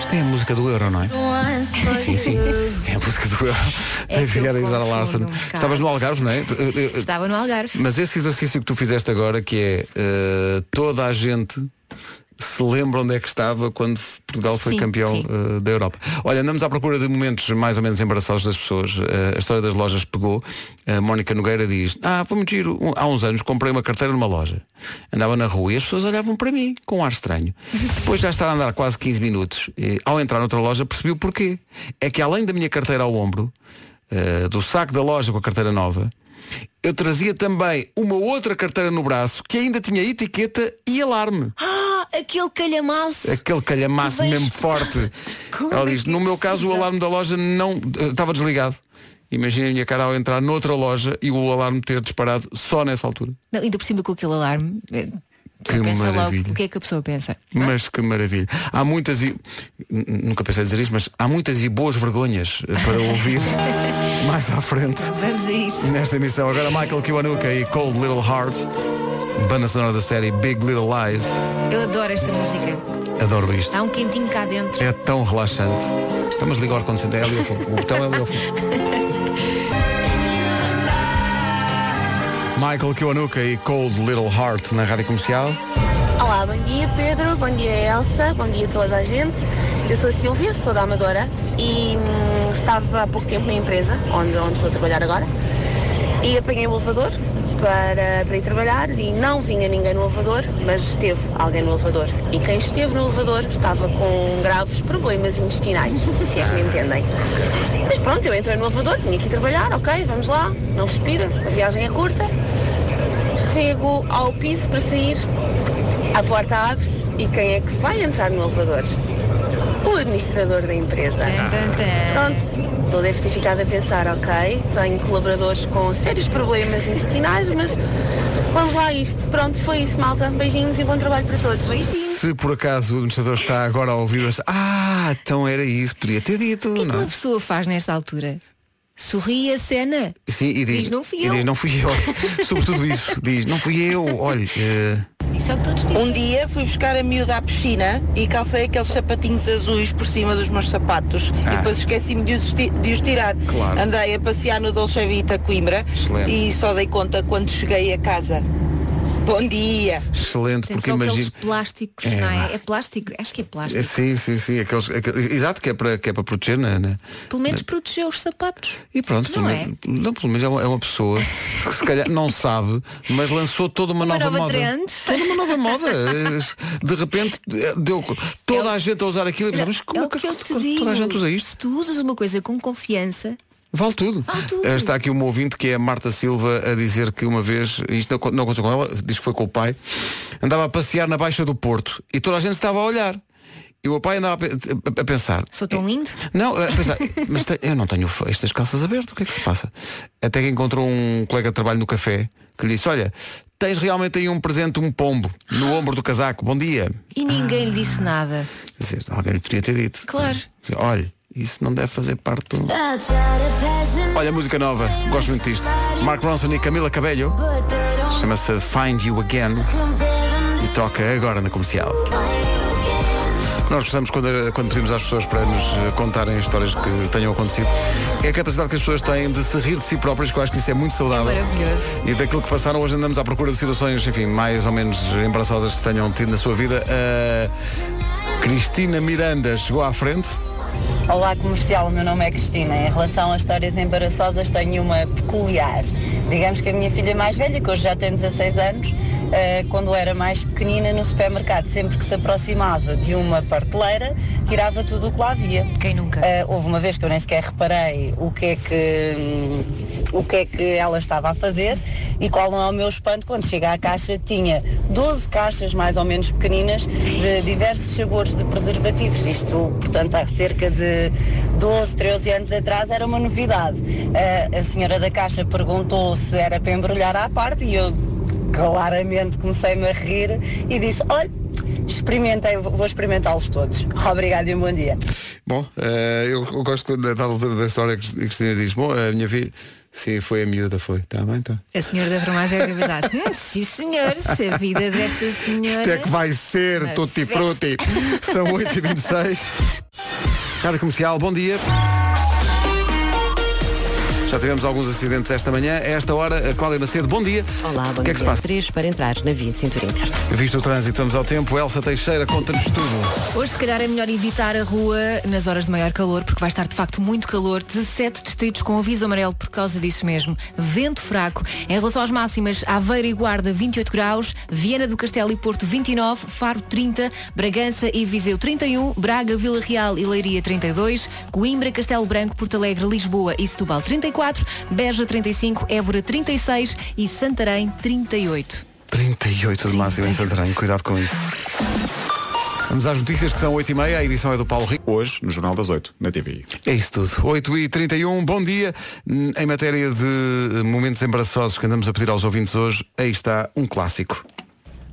A: Isto é a música do Euro, não é? Sim, sim. É a música do Euro.
F: É que
A: e Zara
F: confundo
A: Larson. Estavas no Algarve, não é? Eu- eu-
F: Estava no Algarve.
A: Mas esse exercício que tu fizeste agora, que é eh, toda a gente se lembra onde é que estava quando Portugal foi
F: Sim,
A: campeão
F: sim.
A: eh, da Europa. Olha, andamos à procura de momentos mais ou menos embaraçosos das pessoas. Eh, a história das lojas pegou. A Mónica Nogueira diz, ah, vamos giro. Um- Há uns anos comprei uma carteira numa loja. Andava na rua e as pessoas olhavam para mim com um ar estranho. Depois já estava a andar quase 15 minutos. E, ao entrar noutra loja percebi o porquê. É que além da minha carteira ao ombro, eh, do saco da loja com a carteira nova, eu trazia também uma outra carteira no braço que ainda tinha etiqueta e alarme.
F: Ah, aquele calhamaço.
A: Aquele calhamaço
F: Vejo-
A: mesmo forte. [laughs]
F: Como
A: Ela
F: é
A: diz,
F: é
A: no meu caso o
F: possível?"
A: alarme da loja não eh, estava desligado. Imagina a minha cara ao entrar noutra loja e o alarme ter disparado só nessa altura.
F: Não, ainda por cima com aquele alarme.
A: Que
F: pensa
A: maravilha.
F: logo o que é que a pessoa pensa.
A: Mas que maravilha. Há muitas e. Nunca pensei dizer isto, mas há muitas e boas vergonhas eh, para ouvir [laughs] mais à frente.
F: Vamos a isso.
A: Nesta emissão, agora Michael Kiwanuka e Cold Little Heart, banda sonora da série Big Little Lies.
F: Eu adoro esta música.
A: Adoro isto.
F: Há um quentinho cá dentro.
A: É tão relaxante. Vamos ligar o ar-condicionado. É ali ao fundo. O botão é ali ao fundo. [laughs] Michael Kiwanuka e Cold Little Heart na rádio comercial.
L: Olá, bom dia Pedro, bom dia Elsa, bom dia a toda a gente. Eu sou a Silvia, sou da Amadora e hum, estava há pouco tempo na empresa onde, onde estou a trabalhar agora e apanhei o elevador para, para ir trabalhar e não vinha ninguém no elevador, mas esteve alguém no elevador. E quem esteve no elevador estava com graves problemas intestinais, se é que me entendem. Mas pronto, eu entrei no elevador, tinha que trabalhar, ok, vamos lá, não respira, a viagem é curta. Chego ao piso para sair, a porta abre-se e quem é que vai entrar no elevador? O administrador da empresa. Pronto, deve ter ficado a pensar, ok, tenho colaboradores com sérios problemas intestinais, mas vamos lá a isto. Pronto, foi isso, malta. Beijinhos e bom trabalho para todos.
A: Se por acaso o administrador está agora a ouvir, ah, então era isso, podia ter dito,
F: O que é que uma
A: é?
F: pessoa faz nesta altura? Sorri a cena.
A: Sim, e diz,
F: Diz, "Não fui
A: e
F: eu."
A: diz, não fui eu. [laughs] Sobretudo isso, diz, não fui eu, olha. eh,
F: Isso é o que todos dizem.
M: Um dia fui buscar a miúda à piscina e calcei aqueles sapatinhos azuis por cima dos meus sapatos
A: Ah.
M: e depois esqueci-me de, de os tirar.
A: Claro.
M: Andei a passear no Dolce Vita Coimbra
A: Excelente.
M: e só dei conta quando cheguei a casa. Bom dia.
A: Excelente,
F: Tem
A: porque imagino.
F: aqueles plásticos,
A: É,
F: não é? É plástico, acho que é
A: É,
F: plástico.
A: Sim, sim, sim. Aqueles, aqueles- exato, que é para, que é para proteger, né? né?
F: Pelo menos protegeu os sapatos.
A: E pronto,
F: Não
A: pelo
F: é?
A: menos- não, pelo menos é uma, é uma pessoa que se calhar não sabe, mas lançou toda uma,
F: Uma
A: nova,
F: nova
A: moda.
F: trend.
A: Toda uma nova moda. De repente eh, deu toda a gente a usar aquilo e mas como
F: é
A: é
F: o
A: que,
F: que eu te digo.
A: toda a gente usa isto?
F: Se tu usas uma coisa com confiança,
A: Vale tudo.
F: Vale tudo.
A: Eh, Está aqui uma ouvinte que é a Marta Silva a dizer que uma vez, isto não, não aconteceu com ela, diz que foi com o pai, andava a passear na Baixa do Porto e toda a gente estava a olhar. E o pai andava a, pe- a- a pensar.
F: sou tão lindo.
A: Não, a pensar, [laughs] mas te- eu não tenho estas calças abertas, o que é que se passa? Até que encontrou um colega de trabalho no café que lhe disse, olha, tens realmente aí um presente, um pombo, no ombro do casaco, bom dia.
F: E ninguém lhe disse nada.
A: Dizer, alguém lhe podia ter dito.
F: Claro.
A: Dizer, olha, isso não deve fazer parte do. Olha a música nova, gosto muito disto. Mark Ronson e Camila Cabello. Chama-se Find You Again e toca agora na comercial. O que Nós gostamos quando, quando pedimos às pessoas para nos eh, contarem histórias que tenham acontecido. É a capacidade que as pessoas têm de se rir de si próprias, que eu acho que isso é muito saudável.
F: Maravilhoso.
A: E daquilo que passaram hoje andamos à procura de situações, enfim, mais ou menos embaraçosas que tenham tido na sua vida. A Cristina Miranda chegou à frente.
N: Olá comercial, o meu nome é Cristina. Em relação às histórias embaraçosas, tenho uma peculiar. Digamos que a minha filha mais velha, que hoje já tem 16 anos, eh, quando era mais pequenina no supermercado, sempre que se aproximava de uma prateleira, tirava tudo o que lá havia.
F: Quem nunca?
N: Eh, houve uma vez que eu nem sequer reparei o que é que, hum, o que, é que ela estava a fazer e qual não é o meu espanto quando chega à caixa tinha 12 caixas mais ou menos pequeninas de diversos sabores de preservativos. Isto, portanto, há cerca de 12, 13 anos atrás era uma novidade. Eh, a senhora da caixa perguntou se era para embrulhar à parte e eu claramente comecei-me a rir e disse, olha, experimentei, vou experimentá-los todos. [laughs] Obrigada e um bom dia.
A: Bom, eh, eu, gosto quando da altura da história que Cristina diz, bom, a minha filha, sim, foi a miúda, foi. Está bem, está.
F: A senhora da farmácia é verdade. [laughs] Hum, sim, senhores, a vida desta senhora.
A: Isto é que vai ser tutti frutti. São 8h26. Rádio [laughs] Comercial, bom dia. Já tivemos alguns acidentes esta manhã. A esta hora, a Cláudia Macedo, bom dia.
E: Olá, bom
A: O que é que se passa?
E: Três para entrar na via de cintura interna.
A: Visto o trânsito, vamos ao tempo. Elsa Teixeira, conta-nos tudo.
F: Hoje, se calhar, é melhor evitar a rua nas horas de maior calor, porque vai estar de facto muito calor. 17 distritos com aviso amarelo por causa disso mesmo. Vento fraco. Em relação às máximas, Aveiro e Guarda 28 graus, Viana do Castelo e Porto 29, Faro 30, Bragança e Viseu 31, Braga, Vila Real e Leiria 32, Coimbra, Castelo Branco, Porto Alegre, Lisboa e Setúbal 34, Beja 35, Évora 36 e Santarém 38.
A: 38 de máximo em Santarém, cuidado com isso. Vamos às notícias que são 8h30, a edição é do Paulo Rico.
B: Hoje, no Jornal das 8, na TVI.
A: É isso tudo. 8h31, bom dia. Em matéria de momentos embaraçosos que andamos a pedir aos ouvintes hoje, aí está um clássico.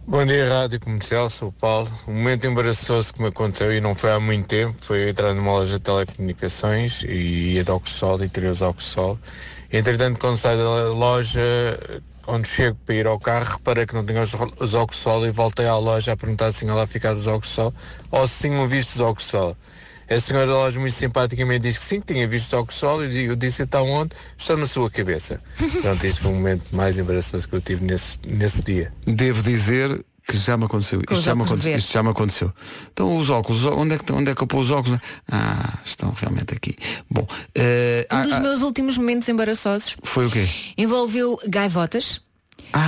O: Bom dia, Rádio Comercial, sou o Paulo. Um momento embaraçoso que me aconteceu e não foi há muito tempo foi entrar numa loja de telecomunicações e ia de óculos de sol e tirei os óculos de sol. Entretanto, quando saio da loja, quando chego para ir ao carro, reparei que não tinha os, os e voltei à loja a perguntar se tinha lá ficado os óculos de sol ou se tinham visto os óculos de sol. A senhora da loja muito simpaticamente disse que sim, que tinha visto os óculos de sol e eu disse, está onde? Está na sua cabeça. [laughs] Pronto, isso foi o momento mais embaraçoso que eu tive nesse, nesse dia.
A: Devo dizer que já me aconteceu. Isto já, me aconteceu. Isto já me aconteceu. Então os óculos, onde é que, onde é que eu pus os óculos? Ah, estão realmente aqui. Bom, eh,
F: Um
A: ah,
F: dos
A: ah,
F: meus últimos momentos embaraçosos
A: foi o quê?
F: envolveu gaivotas.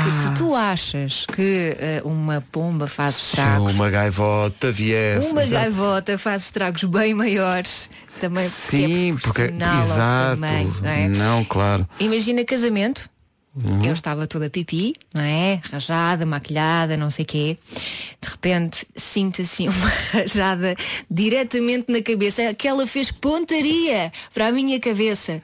F: Que se tu achas que eh, uma pomba faz
A: Se
F: estragos,
A: uma gaivota viesse.
F: uma
A: exato.
F: gaivota faz estragos bem maiores, também porque
A: Sim,
F: é
A: porque.
F: proporcional ao
A: Exato.
F: tamanho, não é?
A: Não, claro.
F: Imagina casamento.
A: Uhum.
F: Eu estava toda pipi, não é? Rajada, maquilhada, não sei quê. De repente sinto assim [laughs] uma rajada diretamente na cabeça. Aquela fez pontaria para a minha cabeça.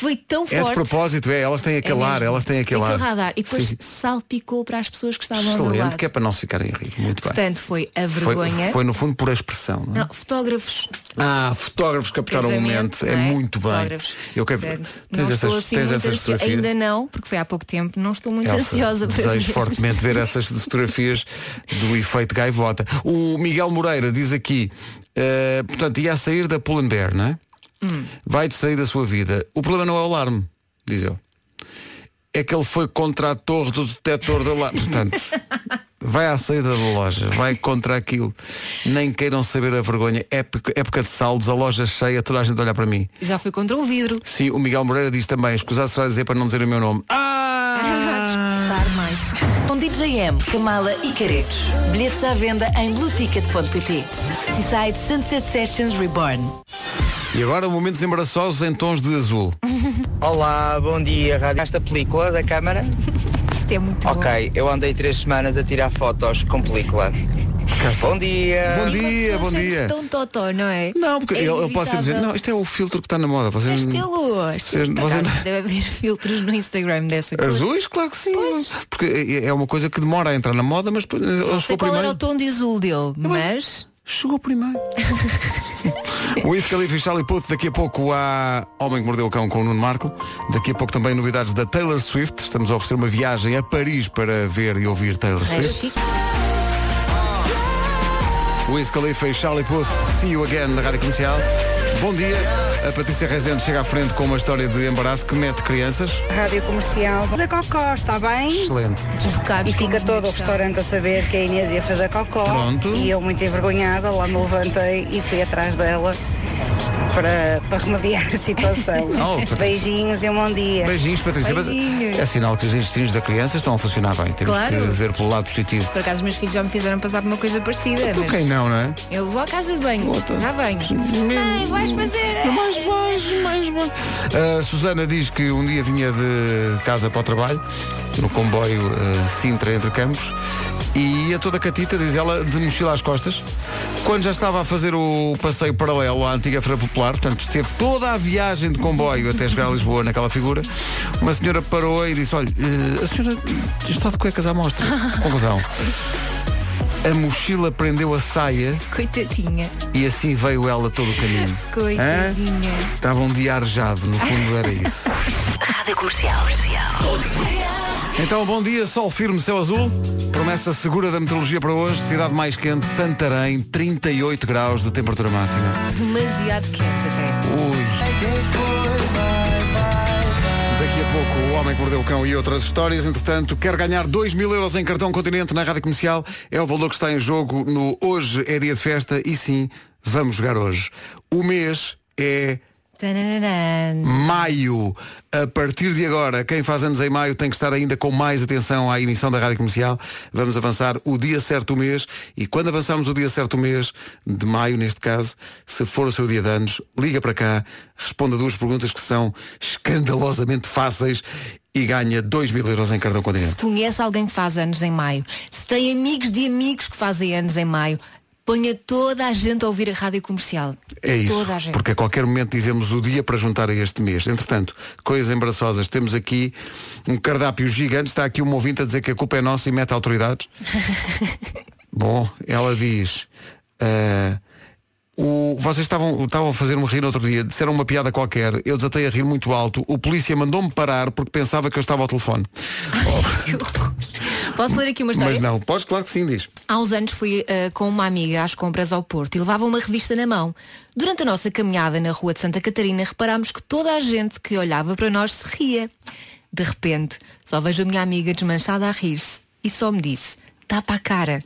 F: Foi tão
A: É de
F: forte.
A: propósito, é. Elas têm aquele
F: É
A: ar, elas têm aquele ar.
F: radar. E depois
A: Sim.
F: salpicou para as pessoas que estavam ao
A: Excelente,
F: lado.
A: que é para não se ficarem a rir. Muito bem.
F: Portanto, foi a
A: Foi,
F: vergonha.
A: foi no fundo por expressão. Não é?
F: Não, fotógrafos.
A: Ah, fotógrafos captaram o momento. É
F: é?
A: muito bem.
F: Fotógrafos.
A: Eu quero.
F: Portanto,
A: tens essas,
F: assim
A: tens essas fotografias?
F: Ainda não, porque foi há pouco tempo, não estou muito
A: Elsa,
F: ansiosa para
A: desejo
F: ver.
A: fortemente ver essas [laughs] fotografias do efeito gaivota. O Miguel Moreira diz aqui, eh, portanto, ia a sair da Pull and Bear, não é?
F: Hum.
A: Vai de sair da sua vida. O problema não é o alarme, diz ele. é que ele foi contra a torre do detector da lá. Portanto, [laughs] vai à saída da loja, vai contra aquilo. Nem queiram saber a vergonha. Época, época de saldos, a loja cheia, toda a gente a olhar para mim.
F: Já foi contra o vidro.
A: Sim, o Miguel Moreira diz também, escusado será dizer para não dizer o meu nome.
F: Descontar mais.
P: Com DJ M, Kamala e Caretos. Bilhetes à venda em blueticket.pt. Seaside Sunset Sessions Reborn.
A: E agora momentos embaraçosos em tons de azul. [laughs]
Q: Olá, bom dia, rádio. Esta película da câmara? [laughs]
F: Isto é muito
Q: Ok, eu andei três semanas a tirar fotos com película. Bom dia.
A: Bom
F: E uma
A: dia, bom dia.
F: tão totó, não é?
A: Não, porque
F: É
A: ele, ele pode sempre dizer, não, isto é o filtro que está na moda. Vocês,
F: Estilo, estilo
A: vocês-
F: por
A: vocês-
F: acaso, deve haver filtros no Instagram dessa cor.
A: Azuis? Claro que sim. Porque é uma coisa que demora a entrar na moda, mas depois- ele
F: Não sei qual era
A: primeiro.
F: o tom de azul dele, mas.
A: Chegou primeiro. O [laughs] Wiz Khalifa e Charlie Puth, daqui a pouco há Homem que Mordeu o Cão com o Nuno Marco. Daqui a pouco também novidades da Taylor Swift. Estamos a oferecer uma viagem a Paris para ver e ouvir Taylor Swift. Wiz Khalifa e Charlie Puth, See You Again na Rádio Comercial. Bom dia. A Patrícia Rezende chega à frente com uma história de embaraço que mete crianças.
R: Rádio Comercial. Fazer cocó, está bem?
A: Excelente.
R: E fica todo o restaurante a saber que a Inês ia fazer cocó.
A: Pronto.
R: E eu muito envergonhada, lá me levantei e fui atrás dela para, para remediar a situação. [laughs]
A: Oh.
R: Beijinhos e um bom dia.
A: Beijinhos, Patrícia. Mas
F: Beijinhos.
A: é sinal que os intestinos da criança estão a funcionar bem. Temos
F: Claro.
A: que ver pelo lado positivo.
F: Por acaso, os meus filhos já me fizeram passar por uma coisa parecida.
A: Tu
F: mas
A: quem não, não é?
F: Eu vou à casa de banho. Já venho. Mãe, vais fazer.
A: Mais, mais, mais, mais. A Susana diz que um dia vinha de casa para o trabalho, no comboio eh, Sintra entre Campos, e ia toda catita, diz ela, de mochila às costas. Quando já estava a fazer o passeio paralelo à antiga Feira Popular, portanto, teve toda a viagem de comboio até chegar a Lisboa naquela figura, uma senhora parou e disse, olha, eh, a senhora está de cuecas à mostra. [laughs] Conclusão. A mochila prendeu a saia
F: Coitadinha.
A: e assim veio ela todo o caminho.
F: Coitadinha.
A: Estava um dia arejado, no fundo era isso.
P: Rádio Comercial.
A: Então, bom dia, sol firme, céu azul. Promessa segura da meteorologia para hoje. Cidade mais quente, Santarém, 38 graus de temperatura máxima.
F: Demasiado quente até.
A: Ui. Pouco o Homem que Mordeu o Cão e outras histórias. Entretanto, quer ganhar 2 mil euros em cartão continente na Rádio Comercial. É o valor que está em jogo no Hoje é Dia de Festa e sim, vamos jogar hoje. O mês é. Maio. A partir de agora, quem faz anos em maio tem que estar ainda com mais atenção à emissão da Rádio Comercial. Vamos avançar o dia certo do mês e quando avançarmos o dia certo do mês, de maio neste caso, se for o seu dia de anos, liga para cá, responda duas perguntas que são escandalosamente fáceis e ganha 2 mil euros em cartão continente.
F: Conhece alguém que faz anos em maio? Se tem amigos de amigos que fazem anos em maio, ponha toda a gente a ouvir a rádio comercial.
A: É isso,
F: Toda a gente.
A: porque a qualquer momento dizemos o dia para juntar a este mês. Entretanto, coisas embaraçosas. Temos aqui um cardápio gigante. Está aqui uma ouvinte a dizer que a culpa é nossa e mete autoridades. [laughs] Bom, ela diz. ah, o, vocês estavam, estavam a fazer-me rir no outro dia, disseram uma piada qualquer, eu desatei a rir muito alto, o polícia mandou-me parar porque pensava que eu estava ao telefone.
F: Posso ler aqui uma história?
A: Mas não, podes, claro que sim, diz.
F: Há uns anos fui eh, com uma amiga às compras ao Porto e levava uma revista na mão. Durante a nossa caminhada na rua de Santa Catarina, reparámos que toda a gente que olhava para nós se ria. De repente, só vejo a minha amiga desmanchada a rir-se e só me disse, tapa a cara.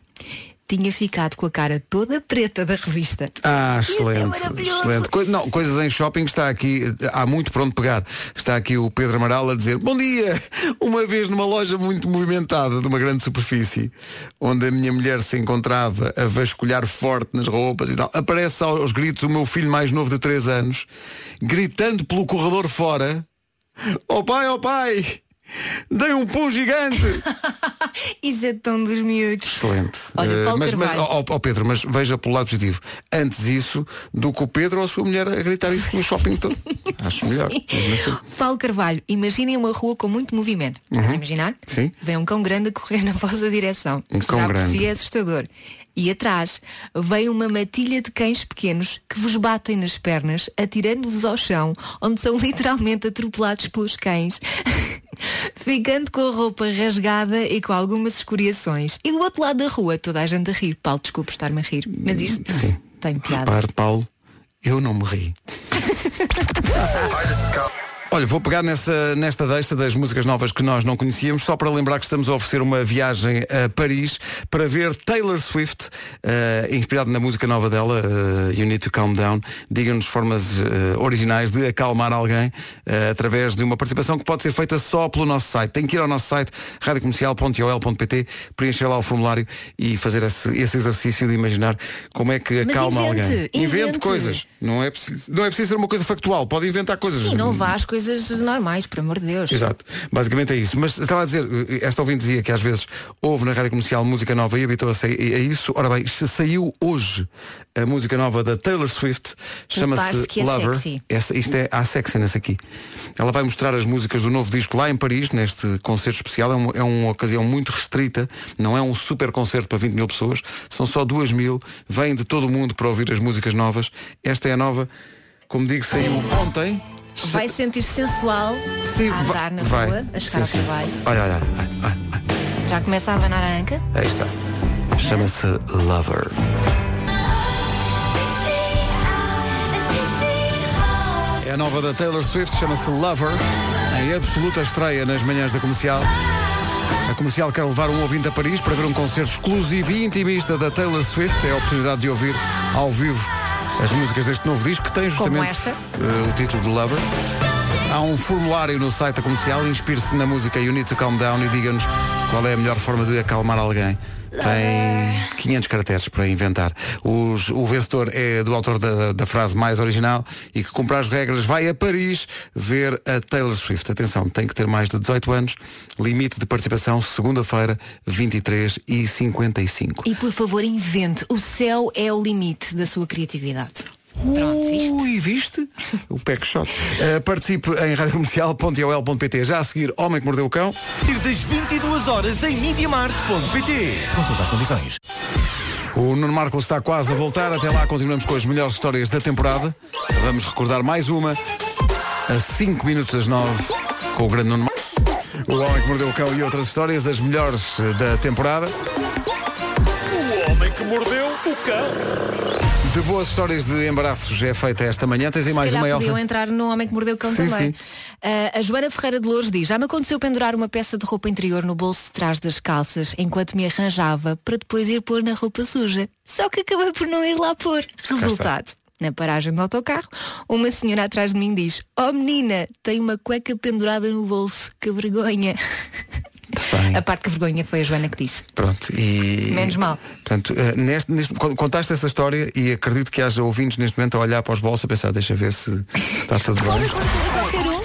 F: Tinha ficado com a cara toda preta da revista.
A: Ah,
F: é
A: excelente. excelente. Coi- não, coisas em shopping está aqui, há muito pronto pegar. Está aqui o Pedro Amaral a dizer, bom dia! Uma vez numa loja muito movimentada de uma grande superfície, onde a minha mulher se encontrava a vasculhar forte nas roupas e tal, aparece aos gritos o meu filho mais novo de 3 anos, gritando pelo corredor fora, oh pai, oh pai! Dei um pum gigante! [laughs]
F: Isso é tão dos miúdos.
A: Excelente.
F: Olha,
A: Eh,
F: Paulo
A: mas, mas
F: Carvalho.
A: ó, ó, Pedro, mas veja pelo lado positivo. Antes isso do que o Pedro ou a sua mulher a gritar isso no shopping todo. [laughs] Acho melhor.
F: Paulo Carvalho, imaginem uma rua com muito movimento. Estás a
A: Uhum.
F: imaginar?
A: Sim.
F: Vem um cão grande a correr na vossa direção.
A: Um cão
F: já
A: grande.
F: si é assustador. E atrás vem uma matilha de cães pequenos que vos batem nas pernas, atirando-vos ao chão, onde são [laughs] literalmente atropelados pelos cães, [laughs] ficando com a roupa rasgada e com algumas escoriações. E do outro lado da rua, toda a gente a rir. Paulo, desculpe estar-me a rir, mas isto tem piada.
A: Repare, Paulo, eu não me ri. [laughs] Olha, vou pegar nessa, nesta deixa das músicas novas que nós não conhecíamos, só para lembrar que estamos a oferecer uma viagem a Paris para ver Taylor Swift, eh, inspirado na música nova dela, eh, You Need to Calm Down. Diga-nos formas eh, originais de acalmar alguém através de uma participação que pode ser feita só pelo nosso site. Tem que ir ao nosso site, radiocomercial.ol.pt, preencher lá o formulário e fazer esse, esse exercício de imaginar como é que acalma
F: invente,
A: alguém.
F: invente.
A: coisas. Não é, preciso, não é preciso ser uma coisa factual, pode inventar coisas.
F: Sim, não vá às coisas normais, por amor de Deus.
A: Exato. Basicamente é isso. Mas estava a dizer, esta ouvinte dizia que às vezes houve na rádio comercial música nova e habitou-se a, a isso. Ora bem, se saiu hoje a música nova da Taylor Swift, chama-se
F: é
A: Lover.
F: sexy.
A: Essa, isto é a sexiness aqui. Ela vai mostrar as músicas do novo disco lá em Paris, neste concerto especial. É, um- é uma ocasião muito restrita, não é um super concerto para 20 mil pessoas, são só 2 mil, vêm de todo o mundo para ouvir as músicas novas. Esta é a nova, como digo, saiu ontem.
F: Vai sentir-se sensual a andar na
A: vai.
F: rua, a chegar
A: Sim,
F: ao
A: sim.
F: trabalho.
A: Olha, olha, olha.
F: Já começa a abanar a anca.
A: Aí está. Chama-se Lover. É a nova da Taylor Swift, chama-se Lover, em absoluta estreia nas manhãs da comercial. A comercial quer levar um ouvinte a Paris para ver um concerto exclusivo e intimista da Taylor Swift. É a oportunidade de ouvir ao vivo as músicas deste novo disco, que tem justamente eh, o título de Lover. Há um formulário no site da comercial, inspire-se na música You Need to Calm Down e diga-nos qual é a melhor forma de acalmar alguém. Tem 500 caracteres para inventar. Os- o vencedor é do autor da, da frase mais original e que cumpre as regras vai a Paris ver a Taylor Swift. Atenção, tem que ter mais de 18 anos. Limite de participação, segunda-feira, 23 e 55.
F: E por favor, invente. O céu é o limite da sua criatividade. Pronto, viste?
A: Ui, viste? O pack shot. Uh, participe em radiocomercial.ol.pt Já a seguir, Homem que Mordeu o Cão.
S: Ir das 22 horas em MediaMarkt.pt Consulta as condições.
A: O Nuno Marco está quase a voltar. Até lá continuamos com as melhores histórias da temporada. Vamos recordar mais uma a 5 minutos das 9 com o grande Nuno Marco. O Homem que Mordeu o Cão e outras histórias, as melhores eh, da temporada.
S: O homem que mordeu o cão.
A: De boas histórias de embaraços é feita esta manhã. Tens aí mais uma, Elsa?
F: podiam entrar no Homem que Mordeu o Cão
A: Sim,
F: também.
A: sim.
F: Ah, a Joana Ferreira de Louros diz Já me aconteceu pendurar uma peça de roupa interior no bolso de trás das calças Enquanto me arranjava para depois ir pôr na roupa suja Só que acabei por não ir lá pôr Resultado na paragem do autocarro, uma senhora atrás de mim diz Oh menina, tem uma cueca pendurada no bolso, que vergonha [laughs] A parte que vergonha foi a Joana que disse
A: Pronto, e...
F: Menos mal.
A: Portanto, eh, neste, neste- con- contaste essa história e acredito que haja ouvintes neste momento a olhar para os bolsos a pensar, deixa ver se, se está tudo bem.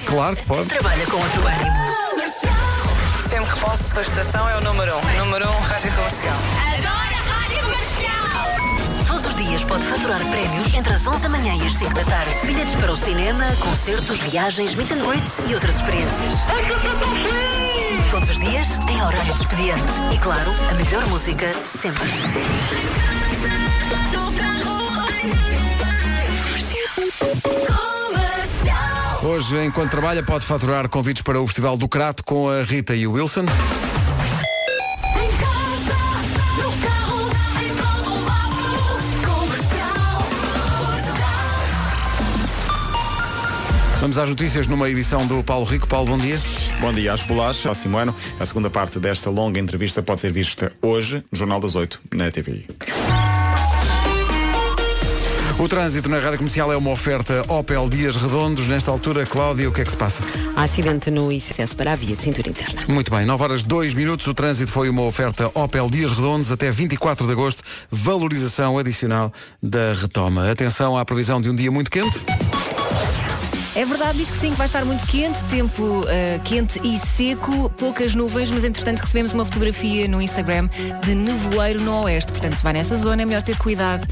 A: Claro que pode.
G: Trabalha com outro ânimo. Sempre que posso, a estação é o número 1. Um. Número 1, um, Rádio Comercial.
P: Pode faturar prémios entre as 11 da manhã e as 5 da tarde. Bilhetes para o cinema, concertos, viagens, meet and greets e outras experiências. Todos os dias em horário de expediente. E claro, a melhor música sempre.
A: Hoje, enquanto trabalha, pode faturar convites para o Festival do Crato com a Rita e o Wilson. Vamos às notícias numa edição do Paulo Rico. Paulo, bom dia.
B: Bom dia às bolachas. Próximo ano, a segunda parte desta longa entrevista pode ser vista hoje no Jornal das 8, na TVI.
A: O trânsito na rádio comercial é uma oferta Opel Dias Redondos. Nesta altura, Cláudia, o que é que se passa?
E: Há acidente no acesso para a via de cintura interna.
A: Muito bem, 9 horas 2 minutos. O trânsito foi uma oferta Opel Dias Redondos até 24 de agosto. Valorização adicional da retoma. Atenção à previsão de um dia muito quente.
F: É verdade, diz que sim, que vai estar muito quente, tempo eh, quente e seco, poucas nuvens, mas entretanto recebemos uma fotografia no Instagram de nevoeiro no oeste. Portanto, se vai nessa zona é melhor ter cuidado,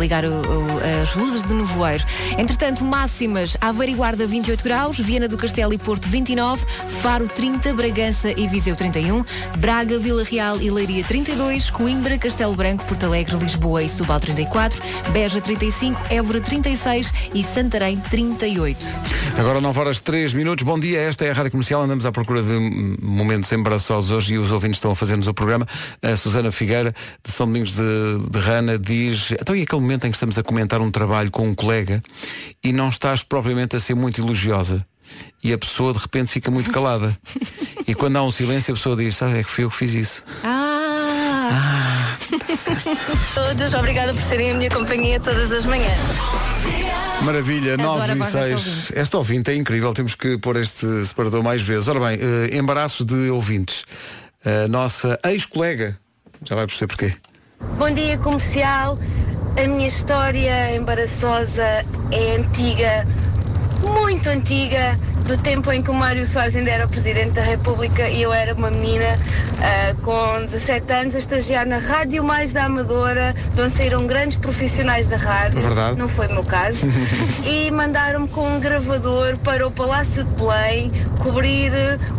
F: ligar o- o- as luzes de nevoeiro. Entretanto, máximas, Aveiro e Guarda 28 graus, Viana do Castelo e Porto 29, Faro 30, Bragança e Viseu 31, Braga, Vila Real e Leiria 32, Coimbra, Castelo Branco, Porto Alegre, Lisboa e Setúbal 34, Beja 35, Évora 36 e Santarém 38.
A: Agora 9 horas 3 minutos. Bom dia, esta é a Rádio Comercial. Andamos à procura de momentos embaraçosos hoje e os ouvintes estão a fazer-nos o programa. A Susana Figueira, de São Domingos de, de Rana, diz então e aquele momento em que estamos a comentar um trabalho com um colega e não estás propriamente a ser muito elogiosa. e a pessoa de repente fica muito calada. e quando há um silêncio a pessoa diz, sabe, é que fui eu que fiz isso.
F: Ah! [laughs]
I: Todos, obrigada por serem a minha companhia todas as manhãs.
A: Maravilha,
I: Adoro
A: 9
I: a
A: e
I: voz desta
A: 6.
I: ouvinte.
A: Esta ouvinte é incrível, temos que pôr este separador mais vezes. Ora bem, eh, embaraços de ouvintes. A nossa ex-colega, já vai perceber porquê.
T: Bom dia comercial. A minha história embaraçosa é antiga, muito antiga, do tempo em que o Mário Soares ainda era o Presidente da República e eu era uma menina ah, com 17 anos a estagiar na Rádio Mais da Amadora, de onde saíram grandes profissionais da rádio.
U: Verdade.
T: Não foi o meu caso. [laughs] e mandaram-me com um gravador para o Palácio de Belém cobrir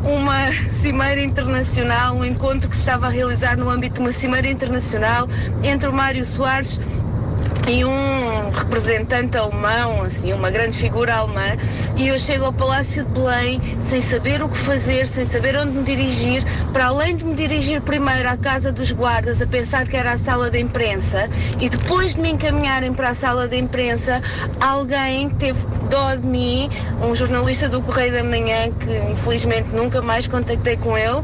T: uma cimeira internacional, um encontro que se estava a realizar no âmbito de uma cimeira internacional entre o Mário Soares e um representante alemão, assim, uma grande figura alemã, e eu chego ao Palácio de Belém sem saber o que fazer, sem saber onde me dirigir, para além de me dirigir primeiro à Casa dos Guardas, a pensar que era a sala de imprensa, e depois de me encaminharem para a sala de imprensa, alguém teve dó de mim, um jornalista do Correio da Manhã, que infelizmente nunca mais contactei com ele,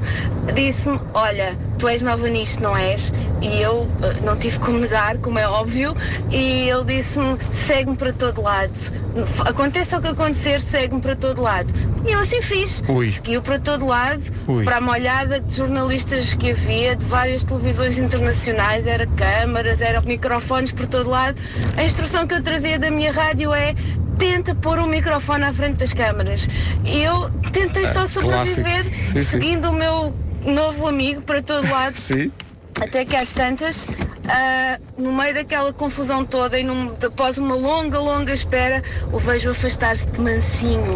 T: disse-me, olha, tu és nova nisto, não és? E eu eh, não tive como negar, como é óbvio, e ele disse-me, segue-me para todo lado. Aconteça o que acontecer, segue-me para todo lado. E eu assim fiz.
A: Ui.
T: Seguiu para todo lado,
A: Ui.
T: para a molhada de jornalistas que havia, de várias televisões internacionais, era câmaras, era microfones por todo lado. A instrução que eu trazia da minha rádio é tenta pôr um microfone à frente das câmaras. E eu tentei só
A: Ah,
T: sobreviver,
A: clássico. Sim, sim.
T: seguindo o meu novo amigo para todo lado.
A: Sim.
T: Até que às tantas, ah, no meio daquela confusão toda e num, após uma longa, longa espera, o vejo afastar-se de mansinho.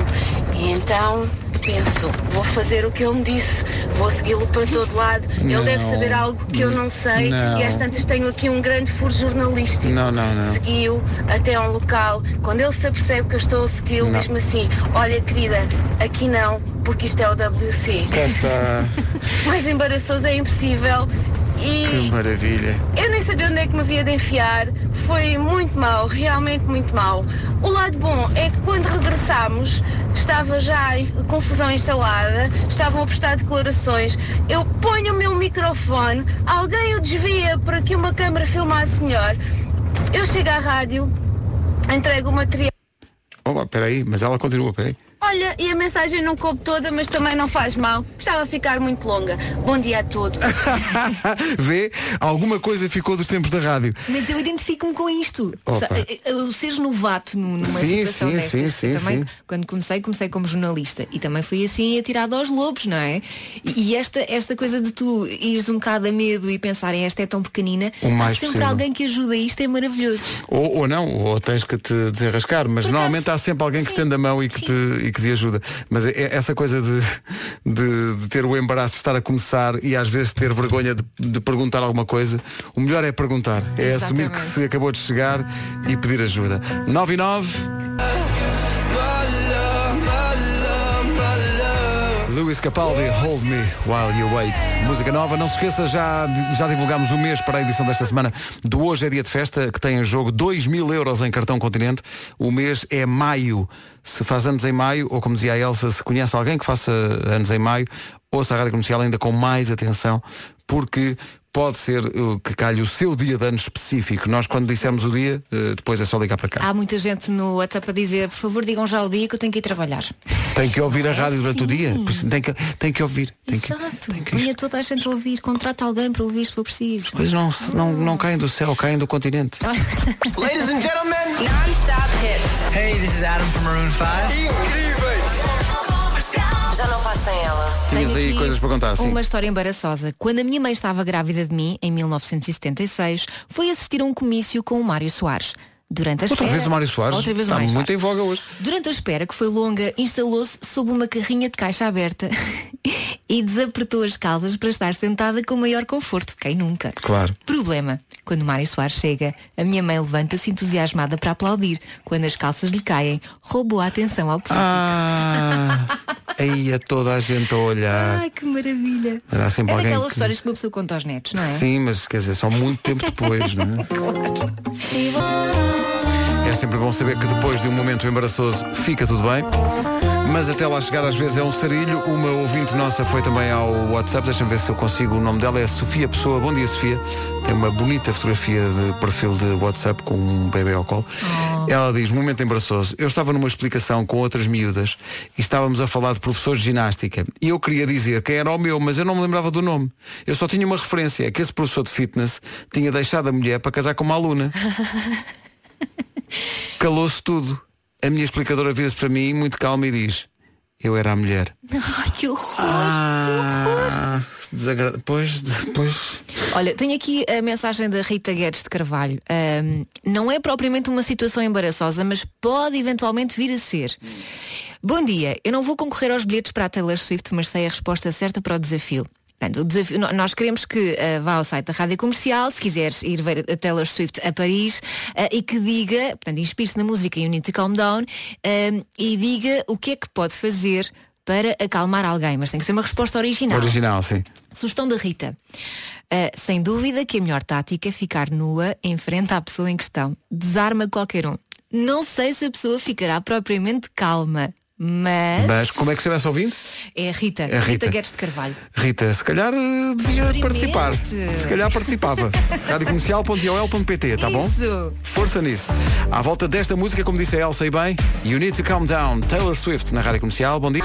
T: E então penso, vou fazer o que ele me disse, vou segui-lo para todo [laughs] lado.
A: Não.
T: Ele deve saber algo que eu não sei
A: Não.
T: e às tantas tenho aqui um grande furo jornalístico.
A: Não, não, não.
T: Segui-o até a um local. Quando ele se apercebe que eu estou a segui-lo, diz-me assim, olha querida, aqui não, porque isto é o WC.
A: Cá está. [laughs]
T: Mais embaraçoso é impossível. E
A: Que maravilha.
T: eu nem sabia onde é que me havia de enfiar. Foi muito mal, realmente muito mal. O lado bom é que quando regressámos estava já a confusão instalada, estavam a prestar declarações. Eu ponho o meu microfone, alguém o desvia para que uma câmara filmasse melhor. Eu chego à rádio, entrego o material.
A: Opa, espera aí, mas ela continua, espera aí.
T: Olha, e a mensagem não coube toda, mas também não faz mal. Estava a ficar muito longa. Bom dia a todos. [laughs]
A: Vê, alguma coisa ficou dos tempos da rádio.
F: Mas eu identifico-me com isto.
A: Opa.
F: Sa- eh, eh, O seres novato nu- numa
A: Sim,
F: situação
A: sim,
F: destas.
A: sim,
F: Eu
A: sim,
F: também,
A: sim.
F: quando comecei, comecei como jornalista e também fui assim atirado aos lobos, não é? E, esta, esta coisa de tu ires um bocado a medo e pensarem esta é tão pequenina,
A: O mais
F: há sempre
A: possível.
F: alguém que ajuda isto é maravilhoso.
A: Ou, ou não, ou tens que te desenrascar, mas normalmente há sempre alguém que estende a mão e que, te, e que te ajuda. Mas é- é essa coisa de, de, de ter o embaraço de estar a começar e às vezes ter vergonha de, de perguntar alguma coisa, o melhor é perguntar. É assumir que
F: Exatamente.
A: se acabou de chegar e pedir ajuda. 9 Luís Capaldi, Hold Me While You Wait. Música nova, não se esqueça, já, já divulgámos o mês para a edição desta semana do Hoje é Dia de Festa, que tem em jogo 2 mil euros em cartão continente. O mês é maio. Se faz anos em maio, ou como dizia a Elsa, se conhece alguém que faça anos em maio, ouça a Rádio Comercial ainda com mais atenção, porque pode ser uh, que calhe o seu dia de ano específico. Nós, quando dissermos o dia, uh, depois é só ligar para cá.
F: Há muita gente no WhatsApp a dizer, por favor, digam já o dia que eu tenho que ir trabalhar.
A: Tem que ouvir a
F: É
A: rádio durante o
F: assim.
A: dia. Isso Tem que, tem que ouvir. Tem que,
F: Exato. Ponha toda a gente a ouvir, contrata alguém para ouvir se for preciso.
A: Pois não, não, não caem do céu, caem do continente. [laughs]
G: Ladies and gentlemen, non-stop hits. Hey, this is Adam from Maroon 5. Incríveis. Já não passa sem ela.
A: Tinhas aí coisas para contar, sim.
F: Uma história embaraçosa. Quando a minha mãe estava grávida de mim, em 1976, foi assistir a um comício com o Mário Soares. Durante a
A: Outra
F: espera...
A: vez o Mário Soares.
F: Outra vez o
A: Está
F: Mário
A: muito
F: Soares.
A: em voga hoje.
F: Durante a espera, que foi longa, instalou-se sob uma carrinha de caixa aberta [laughs] e desapertou as calças para estar sentada com maior conforto. Quem nunca?
A: Claro.
F: Problema. Quando o Mário Soares chega, a minha mãe levanta-se entusiasmada para aplaudir. Quando as calças lhe caem, roubou a atenção ao psíquico.
A: Ah, [laughs] aí a toda a gente a olhar.
F: Ai, que maravilha.
A: Sempre
F: é daquelas
A: que-
F: histórias que uma pessoa conta aos netos, não é?
A: Sim, mas quer dizer, só muito tempo depois, não é? [laughs] É sempre bom saber que depois de um momento embaraçoso fica tudo bem. Mas até lá chegar às vezes é um sarilho. Uma ouvinte nossa foi também ao WhatsApp. Deixa-me ver se eu consigo. O nome dela é Sofia Pessoa. Bom dia, Sofia. Tem uma bonita fotografia de perfil de WhatsApp com um bebê ao colo. Ela diz, momento embaraçoso. Eu estava numa explicação com outras miúdas e estávamos a falar de professores de ginástica. E eu queria dizer quem era o meu, mas eu não me lembrava do nome. Eu só tinha uma referência, que esse professor de fitness tinha deixado a mulher para casar com uma aluna. [laughs] Calou-se tudo. A minha explicadora vira-se para mim, muito calma, e diz: Eu era a mulher. [laughs]
F: Ai, que horror!
A: Ah, desagra... Pois, depois.
F: Olha, tenho aqui a mensagem da Rita Guedes de Carvalho. Ahm, não é propriamente uma situação embaraçosa, mas pode eventualmente vir a ser. Bom dia, eu não vou concorrer aos bilhetes para a Taylor Swift, mas sei a resposta certa para o desafio. Portanto, desafio- nós queremos que ah, vá ao site da Rádio Comercial, se quiseres ir ver a Taylor Swift a Paris, ah, e que diga, portanto, inspire-se na música You Need to Calm Down, ah, e diga o que é que pode fazer para acalmar alguém, mas tem que ser uma resposta original.
A: Original, sim.
F: Sugestão da Rita. Sem dúvida que a melhor tática é ficar nua em frente à pessoa em questão. Desarma qualquer um. Não sei se a pessoa ficará propriamente calma, mas,
A: Mas como é que se chama essa ouvinte?
F: é a Rita,
A: É a Rita.
F: Guedes de Carvalho.
A: Rita, se calhar eh, devia participar. Se calhar participava. [laughs] Radiocomercial.ol.pt, tá bom?
F: Isso.
A: Força nisso. À volta desta música, como disse a Elsa e bem, You Need to Calm Down, Taylor Swift na Rádio Comercial. Bom dia.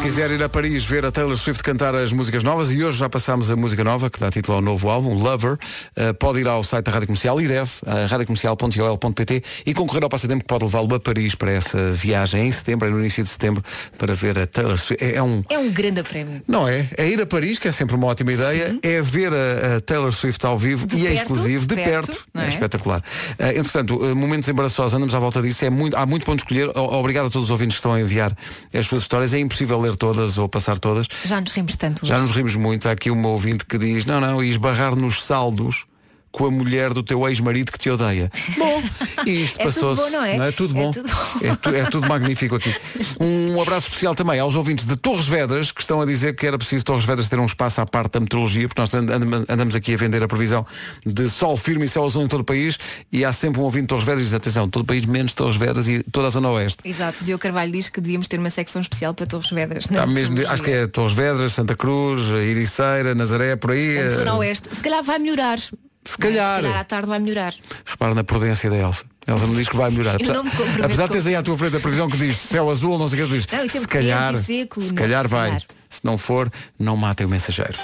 A: Se quiser ir a Paris ver a Taylor Swift cantar as músicas novas, e hoje já passámos a música nova, que dá título ao novo álbum, Lover, eh, pode ir ao site da Rádio Comercial e deve, a radiocomercial.ol.pt e concorrer ao passatempo que pode levá-lo a Paris para essa viagem em setembro, é no início de setembro, para ver a Taylor Swift. É, é um,
F: É um grande prémio.
A: não é? É ir a Paris, que é sempre uma ótima ideia, é ver a, a Taylor Swift ao vivo
F: De
A: e é
F: perto,
A: exclusivo, de
F: de
A: perto. é?
F: é?
A: espetacular. Eh, entretanto, eh, momentos embaraçosos, andamos à volta disso, é muito, há muito ponto de escolher. Obrigado a todos os ouvintes que estão a enviar as suas histórias. É impossível ler todas ou passar todas.
F: Já nos rimos tanto.
A: Já nos rimos muito. Há aqui uma ouvinte que diz, não, não, e esbarrar nos saldos com a mulher do teu ex-marido que te odeia. Bom, e isto [laughs]
F: É tudo
A: passou-se.
F: bom, não é?
A: É tudo
F: É
A: bom.
F: tudo bom.
A: É, tu- é tudo magnífico aqui. [laughs] Um abraço especial também aos ouvintes de Torres Vedras que estão a dizer que era preciso Torres Vedras ter um espaço à parte da meteorologia, porque nós and- and- andamos aqui a vender a previsão de sol firme e céu azul em todo o país e há sempre um ouvinte de Torres Vedras e diz, atenção, todo o país menos Torres Vedras e toda a zona oeste.
F: Exato, o Diogo Carvalho diz que devíamos ter uma secção especial para Torres Vedras.
A: Está mesmo, acho que é Torres Vedras, Santa Cruz, Iriceira, Nazaré, por aí. Eh,
F: Zona Oeste. Se calhar vai melhorar. Se
A: calhar.
F: Se calhar à tarde vai melhorar.
A: Repara na prudência da Elsa. Elsa me diz que vai melhorar.
F: Comprometo
A: Apesar de teres aí à tua frente a previsão que diz céu azul, não sei o que, dizes,
F: Não,
A: se calhar,
F: e seco,
A: se calhar vai.
F: calhar.
A: Se não for, não matem o mensageiro.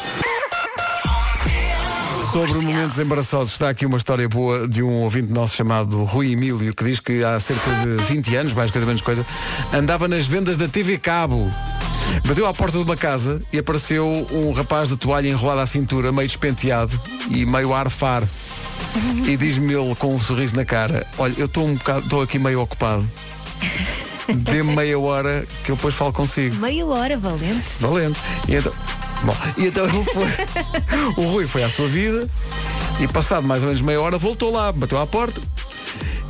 A: Sobre momentos embaraçosos, está aqui uma história boa de um ouvinte nosso chamado Rui Emílio, que diz que há cerca de 20 anos, mais coisa menos coisa, andava nas vendas da TV Cabo. Bateu à porta de uma casa e apareceu um rapaz de toalha enrolada à cintura, meio despenteado e meio a arfar. E diz-me ele com um sorriso na cara, olha, eu estou um bocado, estou aqui meio ocupado. Dê-me meia hora que eu depois falo consigo.
F: Meia hora, valente.
A: Valente. E então, bom, e então ele foi. [laughs] o Rui foi à sua vida e passado mais ou menos meia hora voltou lá, bateu à porta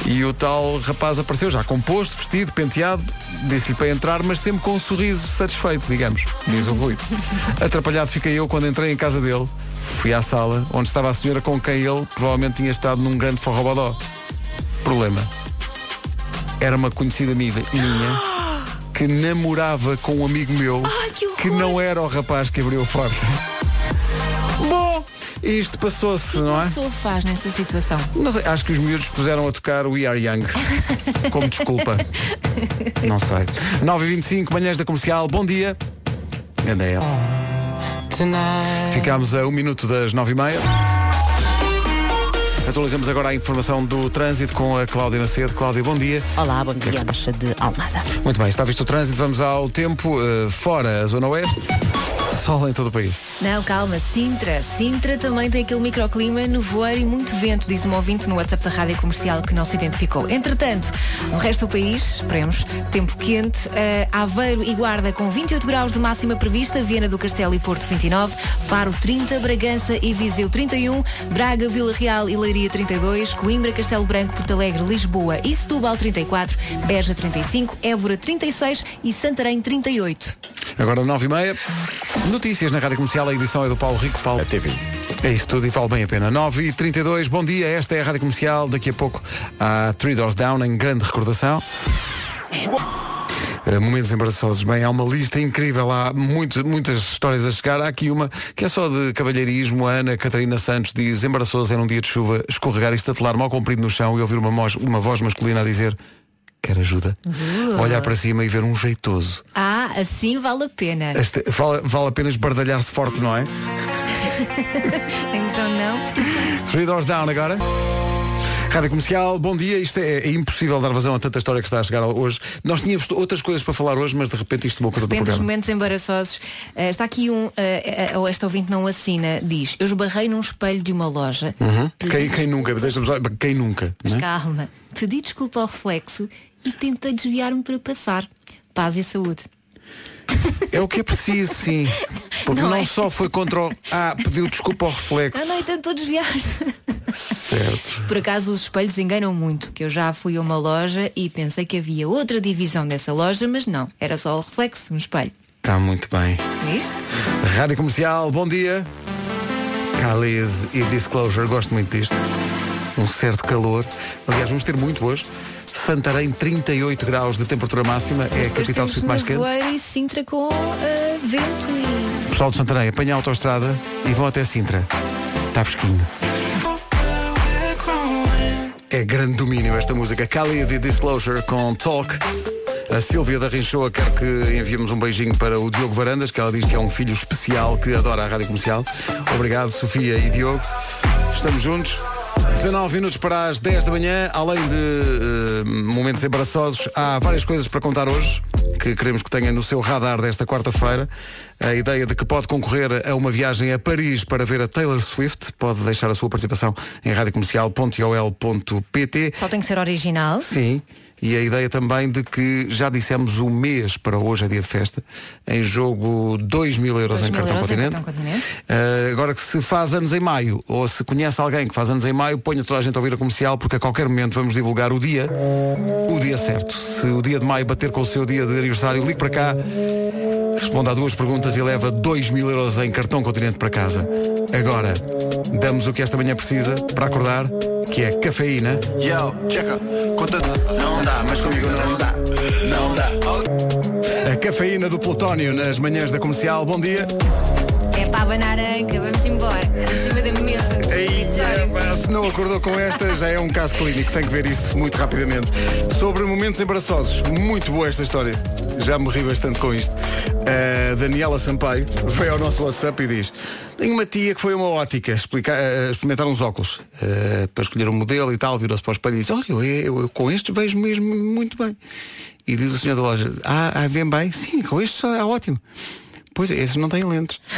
A: e o tal rapaz apareceu já composto, vestido, penteado, disse-lhe para entrar, mas sempre com um sorriso satisfeito, digamos, diz o Rui. [laughs] Atrapalhado fiquei eu quando entrei em casa dele. Fui à sala onde estava a senhora com quem ele provavelmente tinha estado num grande forrobodó. Problema. Era uma conhecida minha minha que namorava com um amigo meu que, não era o rapaz que abriu a porta. Bom, isto passou-se, não
F: A
A: é?
F: pessoa faz nessa situação.
A: Não sei, acho que os miúdos puseram a tocar We Are Young [laughs] como desculpa. Não sei. 9h25, manhãs da comercial, bom dia. Anda ela. Ficámos a um minuto das 9h30. Atualizamos agora a informação do trânsito com a Cláudia Macedo. Cláudia, bom dia.
E: Olá, bom
A: que é
E: dia,
A: que
E: Baixa de Almada.
A: Muito bem, está visto o trânsito, vamos ao tempo. eh, fora a Zona Oeste, sol em todo o país.
F: Não, calma, Sintra. Sintra também tem aquele microclima, nevoeiro e muito vento, diz um ouvinte no WhatsApp da Rádio Comercial que não se identificou. Entretanto, no resto do país, esperemos, tempo quente, eh, Aveiro e Guarda com 28 graus de máxima prevista, Viana do Castelo e Porto 29, Faro 30, Bragança e Viseu 31, Braga, Vila Real e Leiria 32, Coimbra, Castelo Branco, Porto Alegre, Lisboa e Setúbal 34, Beja 35, Évora 36 e Santarém 38.
A: Agora 9h30, notícias na Rádio Comercial, a edição é do Paulo Rico. Paulo. A TV. É isso tudo e vale bem a pena. 9h32, bom dia, esta é a Rádio Comercial. Daqui a pouco há Three Doors Down, em grande recordação. Uh, momentos embaraçosos. Bem, há uma lista incrível, há muito, muitas histórias a chegar. Há aqui uma que é só de cavalheirismo. A Ana Catarina Santos diz, embaraçoso era um dia de chuva, escorregar e estatelar mal comprido no chão e ouvir uma, mos- uma voz masculina a dizer quer ajuda?
F: Uh.
A: Olhar para cima e ver um jeitoso.
F: Ah, assim vale a pena.
A: Este- vale, vale apenas bardalhar-se forte, não é? [laughs]
F: então não.
A: Three Doors Down agora. Rádio Comercial, bom dia. Isto é, é impossível dar vazão a tanta história que está a chegar hoje. Nós tínhamos outras coisas para falar hoje, mas de repente isto tomou conta do programa.
F: momentos embaraçosos. Eh, está aqui um, eh, eh, ou esta ouvinte não assina, diz, eu esbarrei num espelho de uma loja.
A: Uhum. Quem, quem nunca? Deixa-me só- Quem nunca?
F: Mas
A: não é?
F: calma, pedi desculpa ao reflexo e tentei desviar-me para passar. Paz e saúde.
A: É o que é preciso, sim. Porque
F: Não
A: não,
F: é?
A: só foi contra o. Ah, pediu desculpa ao reflexo.
F: Ah, não, e tentou desviar-se.
A: Certo.
F: Por acaso os espelhos enganam muito, que eu já fui a uma loja e pensei que havia outra divisão dessa loja, mas não, era só o reflexo de um espelho.
A: Está muito bem.
F: Viste?
A: Rádio Comercial, bom dia. Khalid e Disclosure, gosto muito disto. Um certo calor. Aliás, vamos ter muito hoje. Santarém, 38 graus de temperatura máxima. É a capital do sítio mais quente.
F: E Sintra com eh, vento e...
A: Pessoal de Santarém, apanha a autoestrada e vão até Sintra. Está fresquinho. É grande domínio esta música. Khalid e Disclosure com Talk. A Silvia da Rinchoa quer que enviemos um beijinho para o Diogo Varandas, que ela diz que é um filho especial que adora a rádio comercial. Obrigado, Sofia e Diogo. Estamos juntos. 19 minutos para as 10 da manhã, além de eh, momentos embaraçosos, há várias coisas para contar hoje que queremos que tenha no seu radar desta quarta-feira. A ideia de que pode concorrer a uma viagem a Paris para ver a Taylor Swift. Pode deixar a sua participação em radiocomercial.ol.pt.
F: Só tem que ser original.
A: Sim. E a ideia também de que já dissemos o mês para hoje, é dia de festa, em jogo 2 mil euros
F: 2
A: em
F: mil
A: cartão
F: euros em cartão continente.
A: Uh, agora que se faz anos em maio, ou se conhece alguém que faz anos em maio, ponha toda a gente a ouvir a comercial, porque a qualquer momento vamos divulgar o dia, o dia certo. Se o dia de maio bater com o seu dia de aniversário, ligue para cá, responda a duas perguntas e leva 2 mil euros em cartão continente para casa. Agora, damos o que esta manhã precisa para acordar, que é cafeína.
U: Yo, checa, conta. Não dá, mas comigo não dá. Não dá.
A: A cafeína do Plutónio nas manhãs da comercial. Bom dia.
F: É para abanar a anca, vamos embora. Em cima da mesa.
A: Pá, Se não acordou com esta, já é um caso clínico. Tem que ver isso muito rapidamente. Sobre momentos embaraçosos. Muito boa esta história. Já me ri bastante com isto. A Daniela Sampaio veio ao nosso WhatsApp e diz Tenho uma tia que foi a uma ótica explicar, experimentar uns óculos eh, para escolher um modelo e tal. Virou-se para o espelho e disse Olha, eu, eu- eu com estes vejo mesmo muito bem. E diz o senhor da loja Ah, ah vem bem? Sim, com estes é ótimo. Pois, esses não têm lentes. [laughs]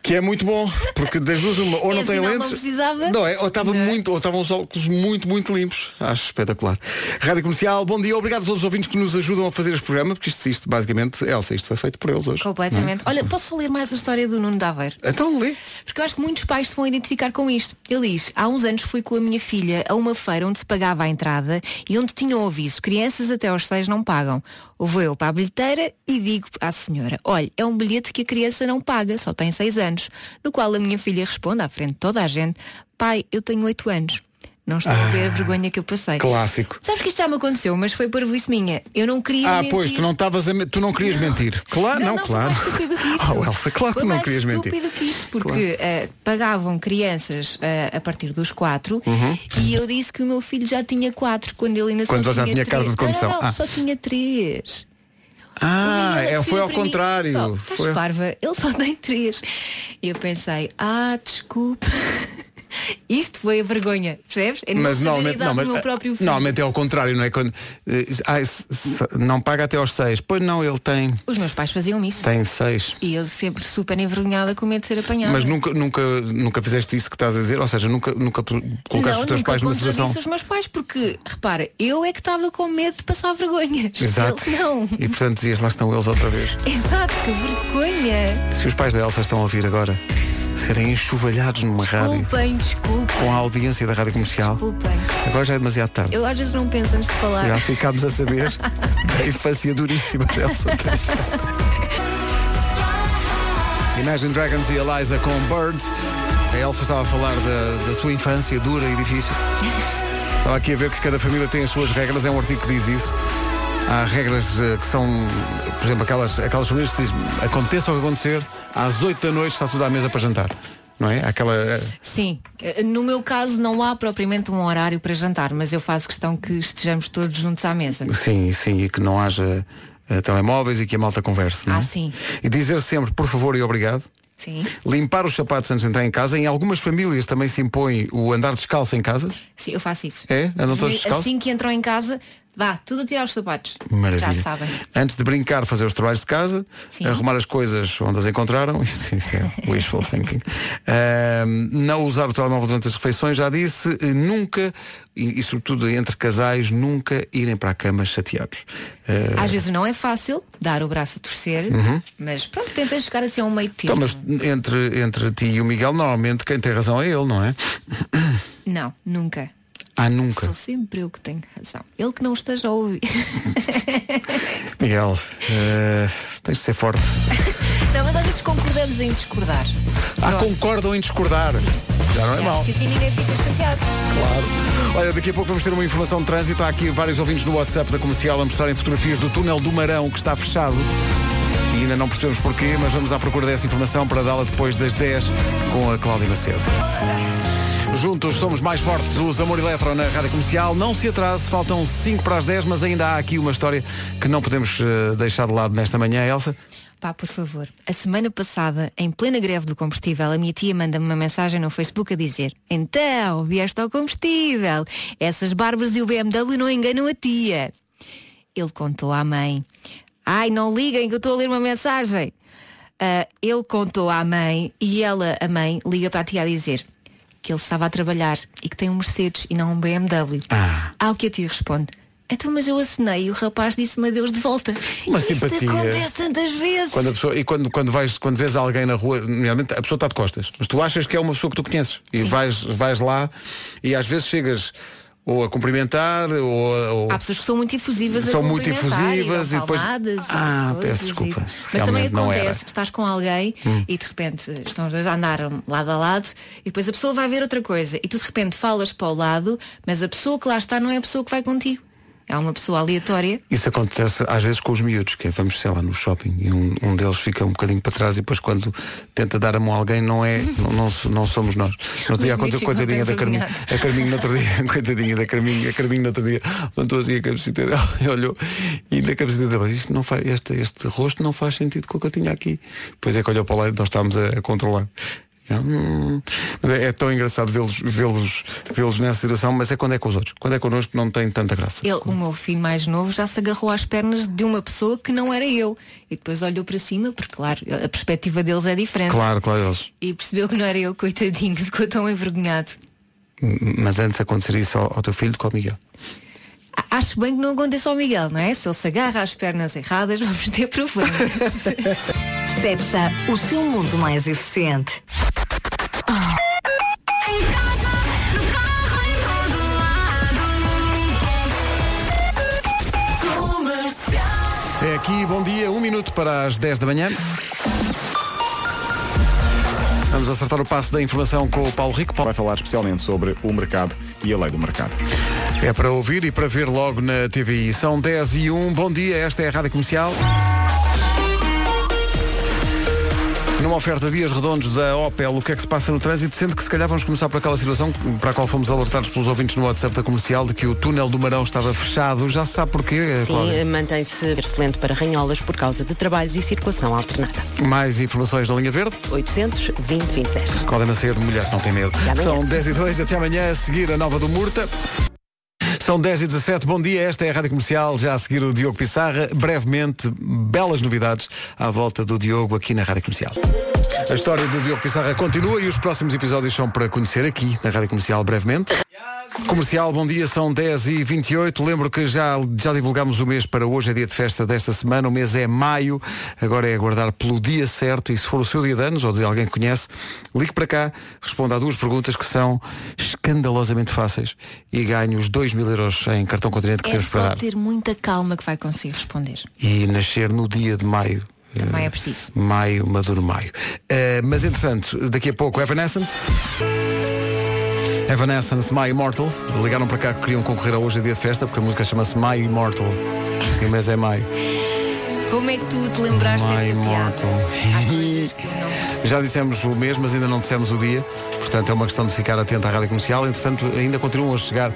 A: Que é muito bom, porque das duas uma, ou não
F: É,
A: tem lentes.
F: não precisava.
A: Não é? Ou estava muito, ou estavam os óculos muito, muito limpos. Acho espetacular. Rádio Comercial, bom dia, obrigado a todos os ouvintes que nos ajudam a fazer este programa, porque isto, isto basicamente, Elsa, isto foi feito por eles hoje.
F: Completamente. Olha, posso ler mais a história do Nuno Daveiro?
A: Então lê.
F: Porque eu acho que muitos pais se vão identificar com isto. Ele diz, há uns anos fui com a minha filha a uma feira onde se pagava a entrada e onde tinham o aviso, crianças até aos seis não pagam. Ou vou eu para a bilheteira e digo à senhora, olha, é um bilhete que a criança não paga, só tem seis anos. No qual a minha filha responde à frente de toda a gente, pai, eu tenho oito anos. Não estou a ver a vergonha que eu passei.
A: Clássico.
F: Sabes que isto já me aconteceu, mas foi por isso minha. Eu não queria
A: Ah,
F: mentir.
A: pois, tu não estavas tu não querias mentir. Claro, não,
F: não,
A: claro.
F: Foi mais estúpido que isso. [laughs]
A: Oh, Elsa, claro que
F: Foi
A: não
F: mais
A: querias mentir.
F: estúpido que isso, porque eh, pagavam crianças eh, a partir dos quatro
A: Uhum.
F: e eu disse que o meu filho já tinha quatro quando ele ainda
A: Quando
F: só
A: já
F: tinha
A: tinha carta de condução.
F: Não, não, não,
A: Ah.
F: só tinha três.
A: Ah, é, foi ao
F: para mim,
A: contrário.
F: "Oh,
A: Foi-
F: parva, ele só tem três. E eu pensei, ah, desculpa. Isto foi a vergonha, percebes? É
A: Mas normalmente, não, mas,
F: do meu próprio filho.
A: normalmente é ao contrário, não é? Quando, eh, ah, se- se- não paga até aos seis. Pois não, ele tem,
F: Os meus pais faziam isso.
A: tem seis.
F: E eu sempre super envergonhada com medo de ser apanhada.
A: Mas nunca, nunca, nunca fizeste isso que estás a dizer? Ou seja, nunca, nunca colocaste
F: não,
A: os teus
F: nunca
A: pais numa situação.
F: os meus pais, porque, repara, eu é que estava com medo de passar vergonhas. [laughs]
A: Exato.
F: Eles não.
A: E portanto dizias, lá estão eles outra vez. [laughs]
F: Exato, que vergonha.
A: Se os pais da Elsa estão a ouvir agora, serem enxovalhados numa rádio
F: Desculpem, desculpem.
A: com a audiência da rádio comercial,
F: Desculpem.
A: agora já é demasiado tarde.
F: Eu às vezes não penso antes de falar.
A: Já ficámos a saber [laughs] da infância duríssima Teixeira. Imagine Dragons e Eliza com Birds. A Elsa estava a falar da, da sua infância dura e difícil. Estava aqui a ver que cada família tem as suas regras, é um artigo que diz isso. Há regras eh, que são, por exemplo, aquelas, aquelas famílias que dizem aconteça o que acontecer, às 8 da noite está tudo à mesa para jantar. Não é? Aquela. eh,
F: Sim, eh, no meu caso não há propriamente um horário para jantar, mas eu faço questão que estejamos todos juntos à mesa.
A: Sim, sim, e que não haja telemóveis e que a malta converse. não é?
F: Ah, sim.
A: E dizer sempre por favor e obrigado.
F: Sim.
A: Limpar os sapatos antes de entrar em casa. Em algumas famílias também se impõe o andar descalço em casa.
F: Sim, eu faço isso.
A: É? Andam
F: Os
A: todos descalços?
F: Assim que entram em casa, vá, tudo a tirar os sapatos.
A: Maravilha.
F: Já sabem.
A: Antes de brincar, fazer os trabalhos de casa,
F: Sim.
A: arrumar as coisas onde as encontraram, [laughs] isso, isso é [laughs] wishful thinking. Ahm, não usar o telemóvel durante as refeições, já disse, nunca, e, e sobretudo entre casais, nunca irem para a cama chateados. Ah,
F: Às vezes não é fácil dar o braço a torcer,
A: Uhum.
F: mas pronto, tenta chegar assim a um meio termo.
A: então, mas entre, entre ti e o Miguel, normalmente quem tem razão é ele, não é?
F: Não, nunca.
A: Ah, nunca.
F: Sou sempre eu que tenho razão. Ele que não esteja a ouvir. [laughs]
A: Miguel, eh, tens de ser forte. [laughs]
F: não, mas às vezes concordamos em discordar.
A: Ah, concordam em discordar. Já não é mau.
F: Acho que assim ninguém fica chateado.
A: Claro. Olha, daqui a pouco vamos ter uma informação de trânsito. Há aqui vários ouvintes no WhatsApp da comercial a mostrarem fotografias do túnel do Marão que está fechado. E ainda não percebemos porquê, mas vamos à procura dessa informação para dá-la depois das 10 com a Cláudia Macedo. Juntos somos mais fortes, os Amor Eletro na Rádio Comercial. Não se atrase, faltam 5 para as 10, mas ainda há aqui uma história que não podemos eh, deixar de lado nesta manhã, Elsa.
F: Pá, por favor. A semana passada, em plena greve do combustível, a minha tia manda-me uma mensagem no Facebook a dizer Então, vieste ao combustível. Essas barbas e o BMW não enganam a tia. Ele contou à mãe. Ai, não liguem que eu estou a ler uma mensagem. Ah, ele contou à mãe e ela, a mãe, liga para a tia a dizer que ele estava a trabalhar e que tem um Mercedes e não um BMW.
A: Ah.
F: Ao que a tia responde. Então, mas eu assinei e o rapaz disse-me adeus de volta.
A: Uma
F: Isto
A: simpatia.
F: acontece tantas vezes.
A: Quando a pessoa, e quando, quando, vais, quando vês alguém na rua, normalmente a pessoa está de costas, mas tu achas que é uma pessoa que tu conheces e vais, vais lá e às vezes chegas ou a cumprimentar ou, ou
F: Há pessoas que são muito efusivas a
A: São muito efusivas
F: e,
A: e depois-
F: e
A: Ah, peço desculpa.
F: e- Mas também acontece que estás com alguém
A: Hum.
F: e de repente estão os dois a andar lado a lado e depois a pessoa vai ver outra coisa e tu de repente falas para o lado, mas a pessoa que lá está não é a pessoa que vai contigo. É uma pessoa aleatória.
A: Isso acontece às vezes com os miúdos, que é, vamos, sei lá, no shopping e um, um deles fica um bocadinho para trás e depois quando tenta dar a mão a alguém não é, [laughs] não, não, não somos nós. No outro dia aconteceu coitadinha da Carminho.
F: envergonhados.
A: A Carminho no outro dia, [laughs] coitadinha da Carminho, a Carminho no outro dia, levantou assim a cabecita dela [laughs] e olhou e na cabecita dela, isto não faz, este, este rosto não faz sentido com o que eu tinha aqui. Depois é que olhou para lá e nós estávamos a, a controlar. "Hum." É, tão engraçado vê-los vê-los vê-los nessa situação, mas é quando é com os outros. Quando é connosco não tem tanta graça.
F: Ele, o meu filho mais novo, já se agarrou às pernas de uma pessoa que não era eu. E depois olhou para cima, porque claro, a perspectiva deles é diferente.
A: Claro, claro, eles.
F: E percebeu que não era eu, coitadinho, [laughs] ficou tão envergonhado.
A: Mas antes acontecer isso ao, ao teu filho, com o Miguel.
F: Acho bem que não aconteça ao Miguel, não é? Se ele se agarra às pernas erradas, [laughs] vamos ter problemas. [laughs]
P: Cepsa, o seu mundo mais eficiente.
A: É aqui, bom dia, um minuto para as 10 da manhã. Vamos acertar o passo da informação com o Paulo Rico.
B: Vai falar especialmente sobre o mercado e a lei do mercado.
A: É para ouvir e para ver logo na TVI. São 10 e 1. Bom dia, esta é a Rádio Comercial. Numa oferta dias redondos da Opel, o que é que se passa no trânsito? Sendo que se calhar vamos começar por aquela situação para a qual fomos alertados pelos ouvintes no WhatsApp da comercial de que o túnel do Marão estava fechado. Já se sabe porquê,
E: Sim,
A: Cláudia?
E: mantém-se excelente para Ranholas por causa de trabalhos e circulação alternada.
A: Mais informações na linha verde?
E: 800 20 20 10.
A: Cláudia Macedo, mulher que não tem medo. São 10 e 2, até amanhã a seguir a nova do Murta. São 10 e 17, bom dia, esta é a Rádio Comercial, já a seguir o Diogo Pissarra. Brevemente, belas novidades à volta do Diogo aqui na Rádio Comercial. A história do Diogo Pissarra continua e os próximos episódios são para conhecer aqui na Rádio Comercial brevemente. Comercial, bom dia, são 10 e 28 Lembro que já, já divulgámos o mês para hoje, é dia de festa desta semana. O mês é maio, agora é aguardar pelo dia certo. E se for o seu dia de anos ou de alguém que conhece, ligue para cá, responda a duas perguntas que são escandalosamente fáceis e ganhe os 2 mil euros em cartão continente que
F: é
A: temos para
F: só
A: dar.
F: ter muita calma que vai conseguir responder.
A: E nascer no dia de maio.
F: Também é preciso.
A: Maio, maduro maio. Eh, mas entretanto, daqui a pouco Evanescence. Evanescence, My Immortal. Ligaram para cá que queriam concorrer a hoje a dia de festa, porque a música chama-se My Immortal. E o mês é Mai.
F: Como é que tu te lembraste
A: My
F: desta piada?
A: Immortal.
F: Não
A: Já dissemos o mês, mas ainda não dissemos o dia. Portanto, é uma questão de ficar atento à rádio comercial. Entretanto, ainda continuam a chegar uh,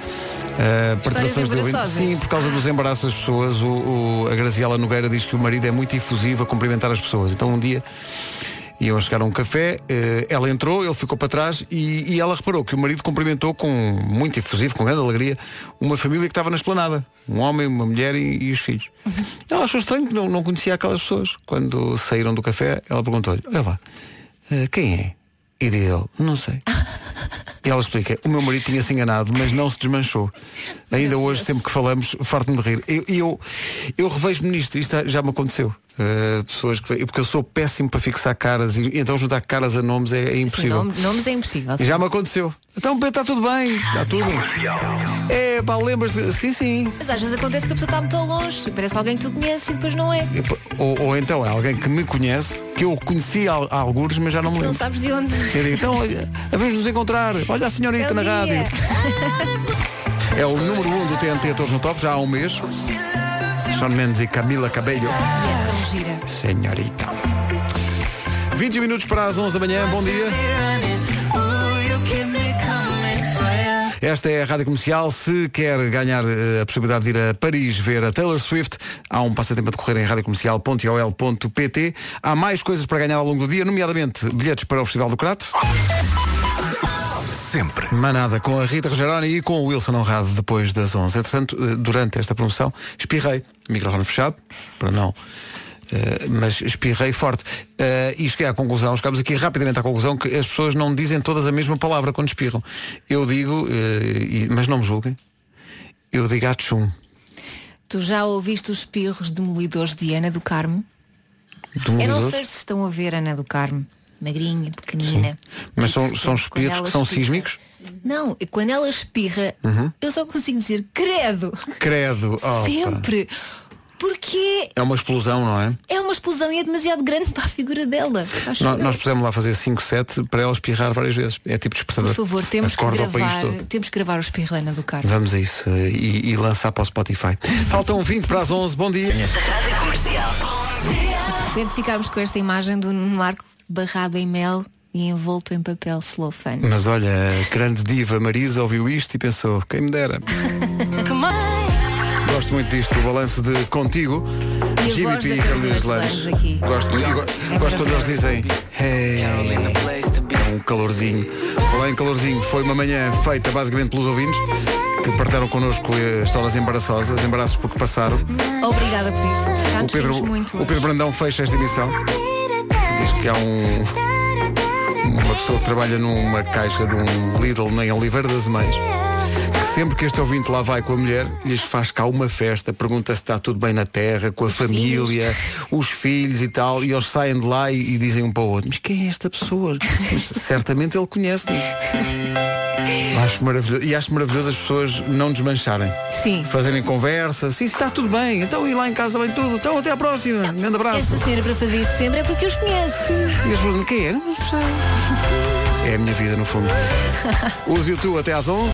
A: participações de ouvintes. Sim, por causa dos embaraços das pessoas. O, o- a Graziela Nogueira diz que o marido é muito efusivo a cumprimentar as pessoas. Então, um dia. Iam chegar a um café, eh, ela entrou, ele ficou para trás e, e ela reparou que o marido cumprimentou com muito efusivo, com grande alegria, uma família que estava na esplanada. Um homem, uma mulher e, e os filhos. [laughs] Ela achou estranho que não, não conhecia aquelas pessoas. Quando saíram do café, ela perguntou-lhe, olha lá, eh, quem é? E diz ele, não sei. E ela explica, o meu marido tinha-se enganado, mas não se desmanchou. Ainda hoje, sempre que falamos, farto-me de rir. Eu, eu, eu revejo-me nisto, isto já me aconteceu. Uh, pessoas que porque eu sou péssimo para fixar caras e então juntar caras a nomes é, é
F: Sim,
A: impossível.
F: nome- nomes é impossível.
A: E já me aconteceu. Então, está tudo bem, está tudo. É, pá, lembras de. Sim, sim.
F: Mas às vezes acontece que a pessoa está muito longe e parece alguém que tu conheces e depois não é.
A: E, Ou, ou então é alguém que me conhece, que eu conheci há, há alguns, mas já não me
F: Não
A: lembro.
F: sabes de onde.
A: Eu digo, então, olha, vamos nos encontrar. Olha a senhorita
F: É
A: na rádio. [laughs] É o número 1 um do TNT Todos no Top, já há um mês. Sean Mendes e Camila Cabello.
F: É tão gira.
A: Senhorita. 21 minutos para as 11 da manhã, bom dia. Esta é a Rádio Comercial. Se quer ganhar eh, a possibilidade de ir a Paris ver a Taylor Swift, há um passatempo a decorrer em radiocomercial.ol.pt. Há mais coisas para ganhar ao longo do dia, nomeadamente bilhetes para o Festival do Crato.
S: Sempre.
A: Manada com a Rita Rogeroni e com o Wilson Honrado depois das 11. Entretanto, eh, durante esta promoção, espirrei. Microfone fechado, para não. eh, mas espirrei forte. Eh, e cheguei à conclusão, chegamos aqui rapidamente à conclusão que as pessoas não dizem todas a mesma palavra quando espirram. Eu digo, eh, e- mas não me julguem, eu digo atchum.
F: Tu já ouviste os espirros demolidores de Ana do Carmo? Eu não sei se estão a ver Ana do Carmo. Magrinha, pequenina.
A: Mas são, são espirros que são sísmicos?
F: Não, e quando ela espirra,
A: Uhum.
F: eu só consigo dizer credo.
A: Credo. opa.
F: Sempre. Porque
A: É uma explosão, não é?
F: é uma explosão e é demasiado grande para a figura dela.
A: Nós pusemos lá fazer 5, 7 para ela espirrar várias vezes. É tipo despertador.
F: Por favor, temos que,
A: Acorda
F: gravar, temos que gravar o Ana do Carmo.
A: Vamos a isso eh, e, e lançar para o Spotify. [laughs] Faltam 20 para as 11. Bom dia.
P: Rádio Comercial.
F: De repente ficámos com esta imagem do Marco barrado em mel e envolto em papel celofane.
A: Mas olha, a grande diva Marisa ouviu isto e pensou, quem me dera. Gosto muito disto, o balanço de Contigo.
F: E
A: Jimmy P e
F: Lange aqui.
A: Gosto,
F: É
A: quando eles dizem hey, é um calorzinho. Falar em calorzinho, foi uma manhã feita basicamente pelos ouvintes que partilharam connosco histórias embaraçosas, embaraços porque passaram.
F: Obrigada por isso. Já
A: O Pedro,
F: muito.
A: o Pedro Brandão fecha esta emissão. Diz que há um, uma pessoa que trabalha numa caixa de um Lidl em Oliveira das Mães. Sempre que este ouvinte lá vai com a mulher, lhes faz cá uma festa, pergunta se está tudo bem na terra, com a família, [laughs] os filhos e tal, e eles saem de lá e, e dizem um para o outro, mas quem é esta pessoa? Mas certamente ele conhece-nos. Acho maravilhoso. E acho maravilhoso as pessoas não desmancharem.
F: Sim.
A: Fazerem conversa. Sim, está tudo bem. Então e lá em casa bem tudo. Então até à próxima. Um grande abraço.
F: Esta senhora para fazer isto sempre é porque eu os conheço.
A: E as perguntam, quem é? Não sei. É a minha vida, no fundo. [laughs] Use o tu até às 11.